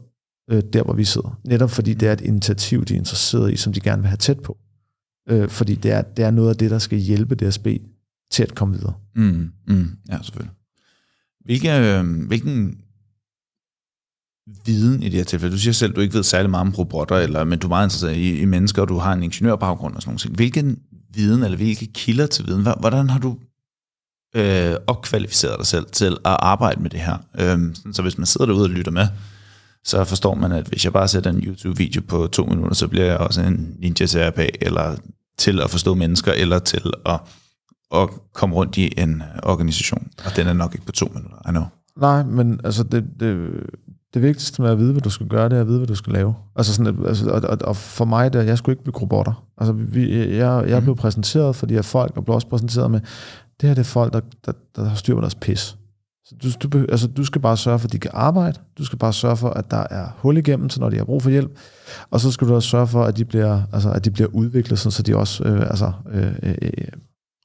øh, der hvor vi sidder. Netop fordi det er et initiativ, de er interesseret i, som de gerne vil have tæt på. Øh, fordi det er, det er noget af det, der skal hjælpe DSB til at komme videre. Mm, mm, ja, selvfølgelig. Hvilke, øh, hvilken viden i det her tilfælde? Du siger selv, at du ikke ved særlig meget om robotter, eller, men du er meget interesseret i, i mennesker, og du har en ingeniørbaggrund og sådan noget. Hvilken viden, eller hvilke kilder til viden, hvordan har du øh, opkvalificeret dig selv til at arbejde med det her? Øh, så hvis man sidder derude og lytter med, så forstår man, at hvis jeg bare sætter en YouTube-video på to minutter, så bliver jeg også en ninja CRP, eller til at forstå mennesker, eller til at, at komme rundt i en organisation. Og den er nok ikke på to minutter, I know. Nej, men altså det, det, det vigtigste med at vide, hvad du skal gøre, det er at vide, hvad du skal lave. Altså sådan, altså, og, og, og for mig, der, jeg skulle ikke blive robotter. Altså, vi, jeg, jeg blev mm. præsenteret for de her folk, og blev også præsenteret med, det her det er folk, der, der, der har styr på deres pis. Så du, du, altså, du skal bare sørge for, at de kan arbejde. Du skal bare sørge for, at der er hul igennem, så når de har brug for hjælp. Og så skal du også sørge for, at de bliver, altså, at de bliver udviklet, sådan, så de også, øh, altså, øh, øh, øh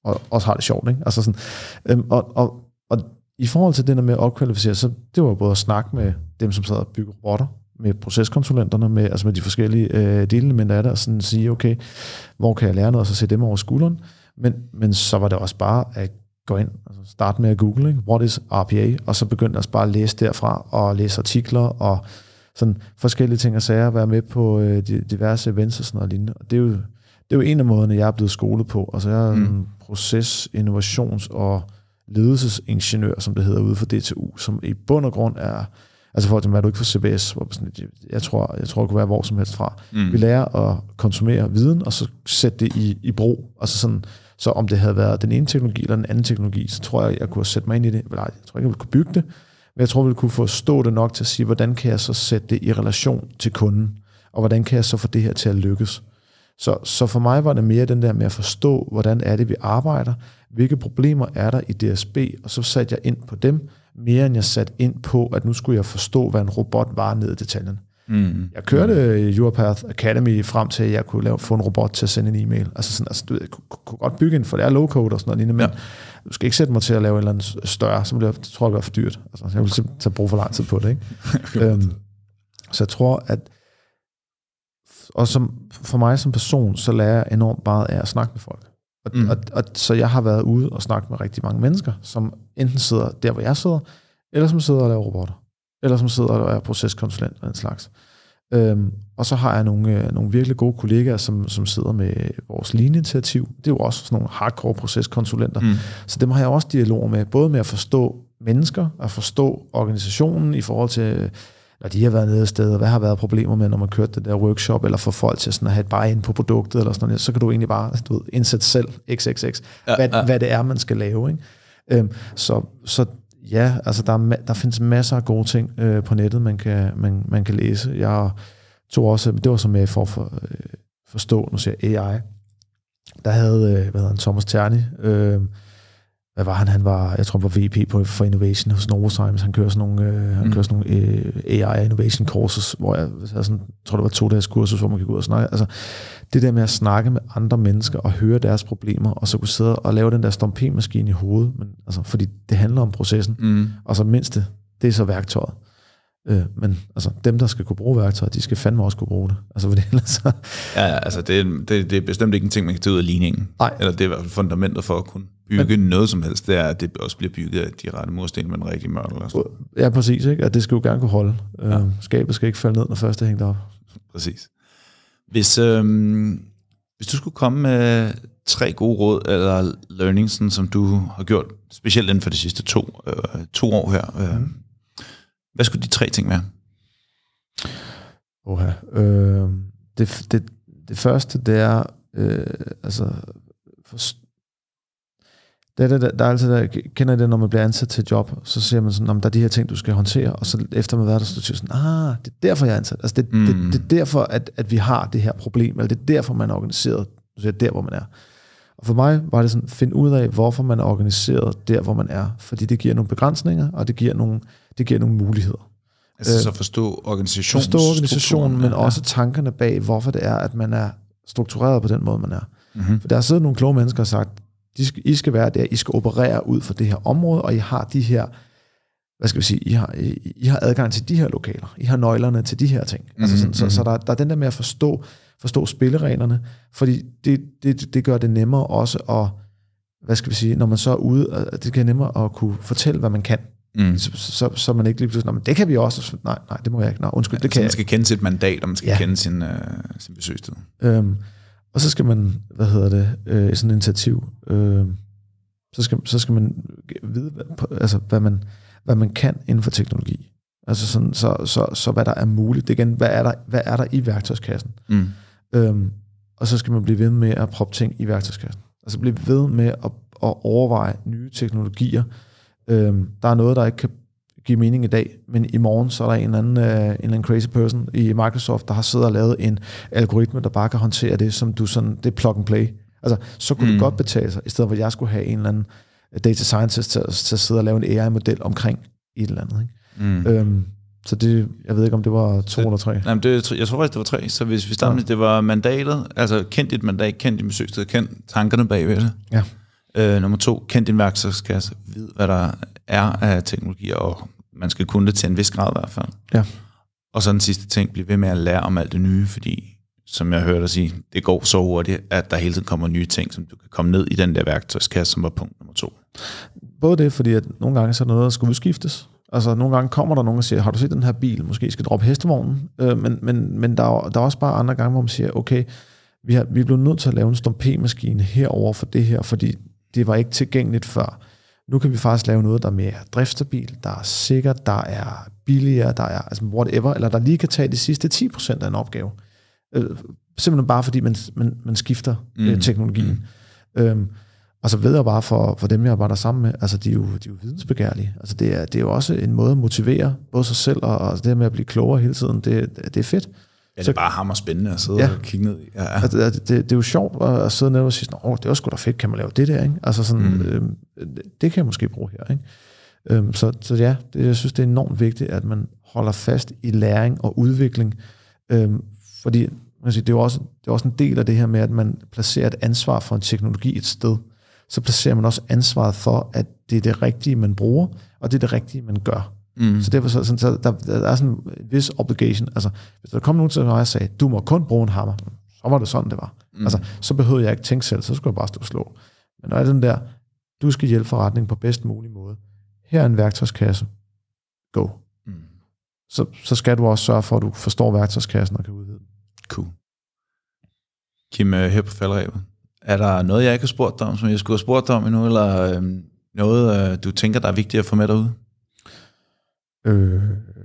og, også har det sjovt. Ikke? Altså sådan, øh, og, og, og i forhold til det der med at opkvalificere, så det var både at snakke med dem, som sad og bygge robotter, med proceskonsulenterne, med, altså med de forskellige øh, delelementer af det, og sådan sige, okay, hvor kan jeg lære noget, og så se dem over skulderen. Men, men så var det også bare at gå ind, altså starte med at google, ikke? what is RPA, og så begyndte jeg bare at læse derfra, og læse artikler, og sådan forskellige ting og sager, være med på øh, diverse events og sådan noget lignende. Og det er jo, det er jo en af måderne, jeg er blevet skolet på. Altså jeg er mm. en proces, innovations- og ledelsesingeniør, som det hedder ude for DTU, som i bund og grund er, altså for eksempel er du ikke for CBS, hvor sådan, jeg tror, jeg tror, det kunne være hvor som helst fra. Mm. Vi lærer at konsumere viden, og så sætte det i, i brug. Altså sådan, så om det havde været den ene teknologi eller den anden teknologi, så tror jeg, jeg kunne sætte mig ind i det. Nej, jeg tror ikke, jeg ville kunne bygge det, men jeg tror, ville kunne forstå det nok til at sige, hvordan kan jeg så sætte det i relation til kunden, og hvordan kan jeg så få det her til at lykkes. Så, så for mig var det mere den der med at forstå, hvordan er det, vi arbejder, hvilke problemer er der i DSB, og så satte jeg ind på dem, mere end jeg satte ind på, at nu skulle jeg forstå, hvad en robot var ned i detaljen. Mm. Jeg kørte mm. Europath Academy frem til, at jeg kunne lave, få en robot til at sende en e-mail. Altså, sådan, altså du jeg kunne, kunne godt bygge en, for det er low-code og sådan noget, men ja. du skal ikke sætte mig til at lave en eller anden større, så bliver, tror jeg, det for dyrt. Altså, jeg vil simpelthen tage brug for lang tid på det. Ikke? [LAUGHS] øhm, så jeg tror, at og som, for mig som person, så lærer jeg enormt meget af at snakke med folk. Og, mm. og, og, så jeg har været ude og snakket med rigtig mange mennesker, som enten sidder der, hvor jeg sidder, eller som sidder og laver robotter, eller som sidder og er proceskonsulent og en slags. Øhm, og så har jeg nogle, øh, nogle virkelig gode kollegaer, som, som sidder med vores linjeinitiativ. Det er jo også sådan nogle hardcore proceskonsulenter. Mm. Så dem har jeg også dialog med, både med at forstå mennesker, at forstå organisationen i forhold til, når de har været nede et sted, og hvad har været problemer med, når man kørte det der workshop, eller få folk til sådan at have et bare ind på produktet, eller sådan noget, så kan du egentlig bare du ved, indsætte selv xxx, ja, hvad, ja. hvad det er, man skal lave. Ikke? Øhm, så, så ja, altså der, er, der findes masser af gode ting øh, på nettet, man kan, man, man kan læse. Jeg tog også, det var som med for at for, øh, forstå, nu siger AI, der havde, øh, hvad hedder han, Thomas Terni, øh, hvad var han? Han var, jeg tror, han var VP på, for Innovation hos Novozymes. Han kører sådan nogle, øh, han mm. kører sådan nogle øh, AI Innovation Courses, hvor jeg, jeg sådan, tror, det var to dages kursus, hvor man kan gå ud og snakke. Altså, det der med at snakke med andre mennesker og høre deres problemer, og så kunne sidde og lave den der stomp-maskine i hovedet, men, altså, fordi det handler om processen. Mm. Og så mindst det, det er så værktøjet. Øh, men altså, dem, der skal kunne bruge værktøjet, de skal fandme også kunne bruge det. Altså, for det ellers så... Ja, altså, det, er, det, det er bestemt ikke en ting, man kan tage ud af ligningen. Nej. Eller det er i hvert fald fundamentet for at kunne bygge men, noget som helst. Det er, at det også bliver bygget af de rette mursten med en rigtig mørtel. Altså. Ja, præcis. Ikke? At det skal jo gerne kunne holde. Øh, ja. skabet skal ikke falde ned, når først er hængt op. Præcis. Hvis, øhm, hvis du skulle komme med tre gode råd eller learnings, som du har gjort, specielt inden for de sidste to, øh, to år her, øh, mm hvad skulle de tre ting være? Oha. Øh, det, det, det første, det er, øh, altså, for, det det, der, der er altid, der, kender det, når man bliver ansat til et job, så siger man sådan, der er de her ting, du skal håndtere, og så efter man har været der, så siger sådan, ah, det er derfor, jeg er ansat. Altså, det, mm. det, det, er derfor, at, at vi har det her problem, eller det er derfor, man er organiseret, så er der, hvor man er. Og for mig var det sådan, find ud af, hvorfor man er organiseret der, hvor man er, fordi det giver nogle begrænsninger, og det giver nogle, det giver nogle muligheder. Altså så forstå organisationen. Forstå organisationen, men ja. også tankerne bag, hvorfor det er, at man er struktureret på den måde, man er. Mm-hmm. For der er siddet nogle kloge mennesker og sagt, de skal, I skal være der, I skal operere ud for det her område, og I har de her, hvad skal vi sige, I har, I, I har adgang til de her lokaler, I har nøglerne til de her ting. Mm-hmm. Altså sådan, så, så der, der er den der med at forstå, forstå spillereglerne, fordi det, det, det gør det nemmere også at, hvad skal vi sige, når man så er ude, det gør nemmere at kunne fortælle, hvad man kan. Mm. Så, så, så man ikke lige pludselig, men det kan vi også. Nej, nej, det må jeg ikke. Nej, undskyld, ja, det kan man skal kende sit mandat, og man skal ja. kende sin, uh, sin besøgstid. Øhm, og så skal man, hvad hedder det, øh, sådan et initiativ, øh, så, skal, så skal man vide, hvad, altså, hvad, man, hvad man kan inden for teknologi. Altså sådan, så, så, så hvad der er muligt. Det igen, hvad er der, hvad er der i værktøjskassen? Mm. Øhm, og så skal man blive ved med at proppe ting i værktøjskassen. Altså blive ved med at, at overveje nye teknologier, Øhm, der er noget, der ikke kan give mening i dag, men i morgen så er der en anden, uh, en eller anden crazy person i Microsoft, der har siddet og lavet en algoritme, der bare kan håndtere det, som du sådan, det er plug and play. Altså, så kunne mm. det godt betale sig, i stedet for at jeg skulle have en eller anden data scientist til, til at sidde og lave en AI-model omkring et eller andet. Ikke? Mm. Øhm, så det, jeg ved ikke, om det var to det, eller tre. Nej, men det, jeg tror faktisk, det var tre. Så hvis vi starter ja. med, det var mandatet, altså kendt dit mandat, kendt din besøgssted, kendt tankerne bagved det. Ja. Øh, nummer to, kend din værktøjskasse. Vid, hvad der er af teknologier, og man skal kunne det til en vis grad i hvert fald. Ja. Og så den sidste ting, bliv ved med at lære om alt det nye, fordi som jeg hørte dig sige, det går så hurtigt, at der hele tiden kommer nye ting, som du kan komme ned i den der værktøjskasse, som var punkt nummer to. Både det, fordi at nogle gange så er der noget, der skal udskiftes. Altså nogle gange kommer der nogen og siger, har du set den her bil, måske skal droppe hestevognen. Øh, men men, men der, er, der er også bare andre gange, hvor man siger, okay, vi, har, vi er blevet nødt til at lave en stum P-maskine herover for det her, fordi det var ikke tilgængeligt før. Nu kan vi faktisk lave noget, der er mere driftstabil, der er sikkert, der er billigere, der er altså whatever, eller der lige kan tage de sidste 10% af en opgave. Øh, simpelthen bare fordi man, man, man skifter mm. øh, teknologien. Mm. Øhm, og så ved jeg bare for, for dem, jeg arbejder sammen med, altså de er jo, de er jo vidensbegærlige. Altså det er, det er jo også en måde at motivere både sig selv og, og det med at blive klogere hele tiden. Det, det er fedt. Ja, det er bare hammer spændende at sidde ja. og kigge ned i. Ja. Altså, det, det, det er jo sjovt at sidde ned og sige, åh, det var sgu da fedt, kan man lave det der, ikke? Altså sådan, mm. øhm, det kan jeg måske bruge her, ikke? Øhm, så, så ja, det, jeg synes, det er enormt vigtigt, at man holder fast i læring og udvikling, øhm, fordi man siger, det, er jo også, det er også en del af det her med, at man placerer et ansvar for en teknologi et sted, så placerer man også ansvaret for, at det er det rigtige, man bruger, og det er det rigtige, man gør. Mm. Så derfor så, sådan, så der, der er sådan en vis obligation. Altså, hvis der kom nogen til mig og sagde, du må kun bruge en hammer, så var det sådan, det var. Mm. Altså, så behøvede jeg ikke tænke selv, så skulle jeg bare stå og slå. Men når er den der, du skal hjælpe forretningen på bedst mulig måde. Her er en værktøjskasse. Go. Mm. så, så skal du også sørge for, at du forstår værktøjskassen og kan udvide den. Cool. Kim, øh, her på faldrebet, er der noget, jeg ikke har spurgt dig om, som jeg skulle have spurgt dig om endnu, eller øh, noget, øh, du tænker, der er vigtigt at få med derude? Øh,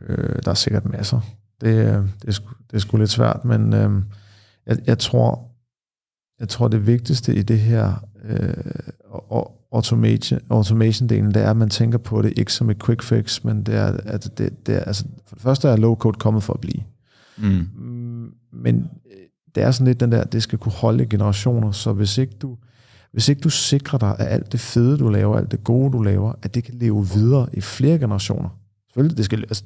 øh, der er sikkert masser. Det, øh, det, er, sgu, det er sgu lidt svært, men øh, jeg, jeg tror, jeg tror det vigtigste i det her øh, automation, automation-delen, det er, at man tænker på det ikke som et quick fix, men det er, at det, det er, altså, for det første er low-code kommet for at blive. Mm. Mm, Men det er sådan lidt den der, det skal kunne holde generationer, så hvis ikke du, hvis ikke du sikrer dig, at alt det fede, du laver, alt det gode, du laver, at det kan leve videre i flere generationer. Selvfølgelig, det skal, altså,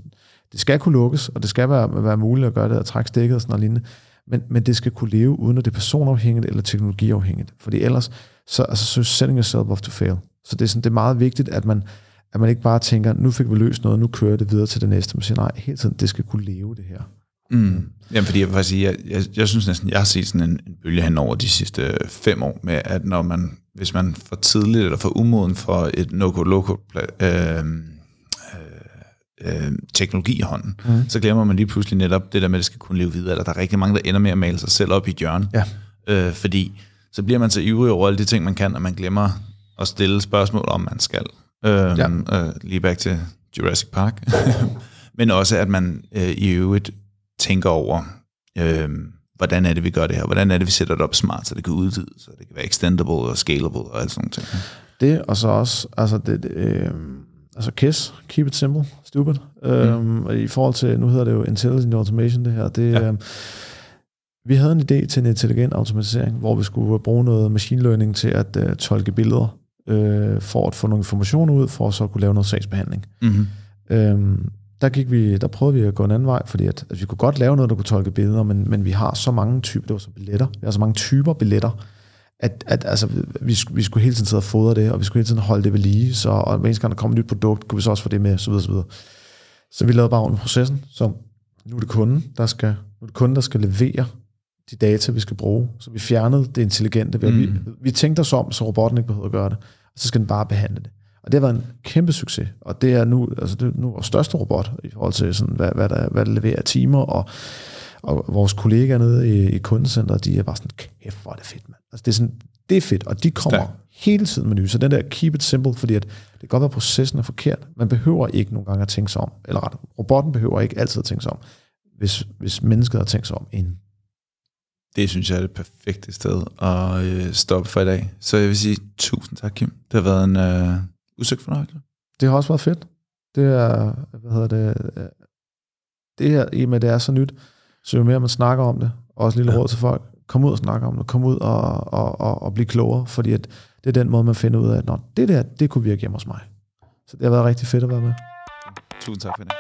det skal kunne lukkes, og det skal være, være muligt at gøre det, at trække stikket og sådan noget lignende, men, men det skal kunne leve, uden at det er personafhængigt eller teknologiafhængigt. Fordi ellers, så, altså, så setting yourself up to fail. Så det er, sådan, det er meget vigtigt, at man, at man ikke bare tænker, nu fik vi løst noget, nu kører det videre til det næste. Man siger, nej, hele tiden, det skal kunne leve det her. Mm. Jamen, fordi jeg vil faktisk sige, jeg, jeg, jeg synes næsten, jeg har set sådan en, en bølge hen over de sidste fem år, med at når man, hvis man for tidligt eller for umoden for et no-go-loco øh, øh, teknologi i hånden, mm. så glemmer man lige pludselig netop det der med, at det skal kunne leve videre, eller der er rigtig mange, der ender med at male sig selv op i et hjørne. Ja. Øh, fordi så bliver man så ivrig over alle de ting, man kan, og man glemmer at stille spørgsmål, om man skal. Øh, ja. øh, lige back til Jurassic Park. [LAUGHS] Men også, at man øh, i øvrigt tænker over, øh, hvordan er det, vi gør det her? Hvordan er det, vi sætter det op smart, så det kan udvides, så det kan være extendable og scalable og alt sådan noget. Det, og så også, altså, det, det, øh, altså KISS, keep it simple, stupid. Mm. Øhm, I forhold til, nu hedder det jo Intelligent Automation, det her. Det, ja. øh, vi havde en idé til en intelligent automatisering, hvor vi skulle bruge noget machine learning til at øh, tolke billeder, øh, for at få nogle informationer ud, for at så kunne lave noget sagsbehandling. Mm-hmm. Øhm, der, gik vi, der prøvede vi at gå en anden vej, fordi at, at vi kunne godt lave noget, der kunne tolke billeder, men, men vi har så mange typer, det var så billetter, vi har så mange typer billetter, at, at altså, vi, vi skulle hele tiden sidde og fodre det, og vi skulle hele tiden holde det ved lige, så og hver eneste gang der kom et nyt produkt, kunne vi så også få det med, så videre, så videre. Så vi lavede bare under processen, så nu er det kunden, der skal, nu er det kunden, der skal levere de data, vi skal bruge. Så vi fjernede det intelligente. Ved, mm. vi, vi tænkte os om, så robotten ikke behøver at gøre det. Og så skal den bare behandle det. Og det har været en kæmpe succees. Og det er nu, altså det er nu vores største robot, i forhold til, sådan, hvad, hvad, der, hvad der leverer af timer. Og, og vores kollegaer nede i, i kundecenteret, de er bare sådan, kæft, hvor er det fedt, mand. Altså det er, sådan, det er fedt, og de kommer Stærk. hele tiden med nye. Så den der keep it simple, fordi at det kan godt være, at processen er forkert. Man behøver ikke nogle gange at tænke sig om. Eller ret, robotten behøver ikke altid at tænke sig om, hvis, hvis mennesket har tænkt sig om inden. Det synes jeg er det perfekte sted at øh, stoppe for i dag. Så jeg vil sige tusind tak, Kim. Det har været en øh, usøgt fornøjelse. Det har også været fedt. Det er, hvad hedder det, øh, det her, i med det er så nyt, så jo mere man snakker om det, og også lille ja. råd til folk, kom ud og snakke om det, kom ud og, og, og, og blive klogere, fordi at det er den måde, man finder ud af, at Nå, det der, det kunne virke hjemme hos mig. Så det har været rigtig fedt at være med. Tusind tak for det.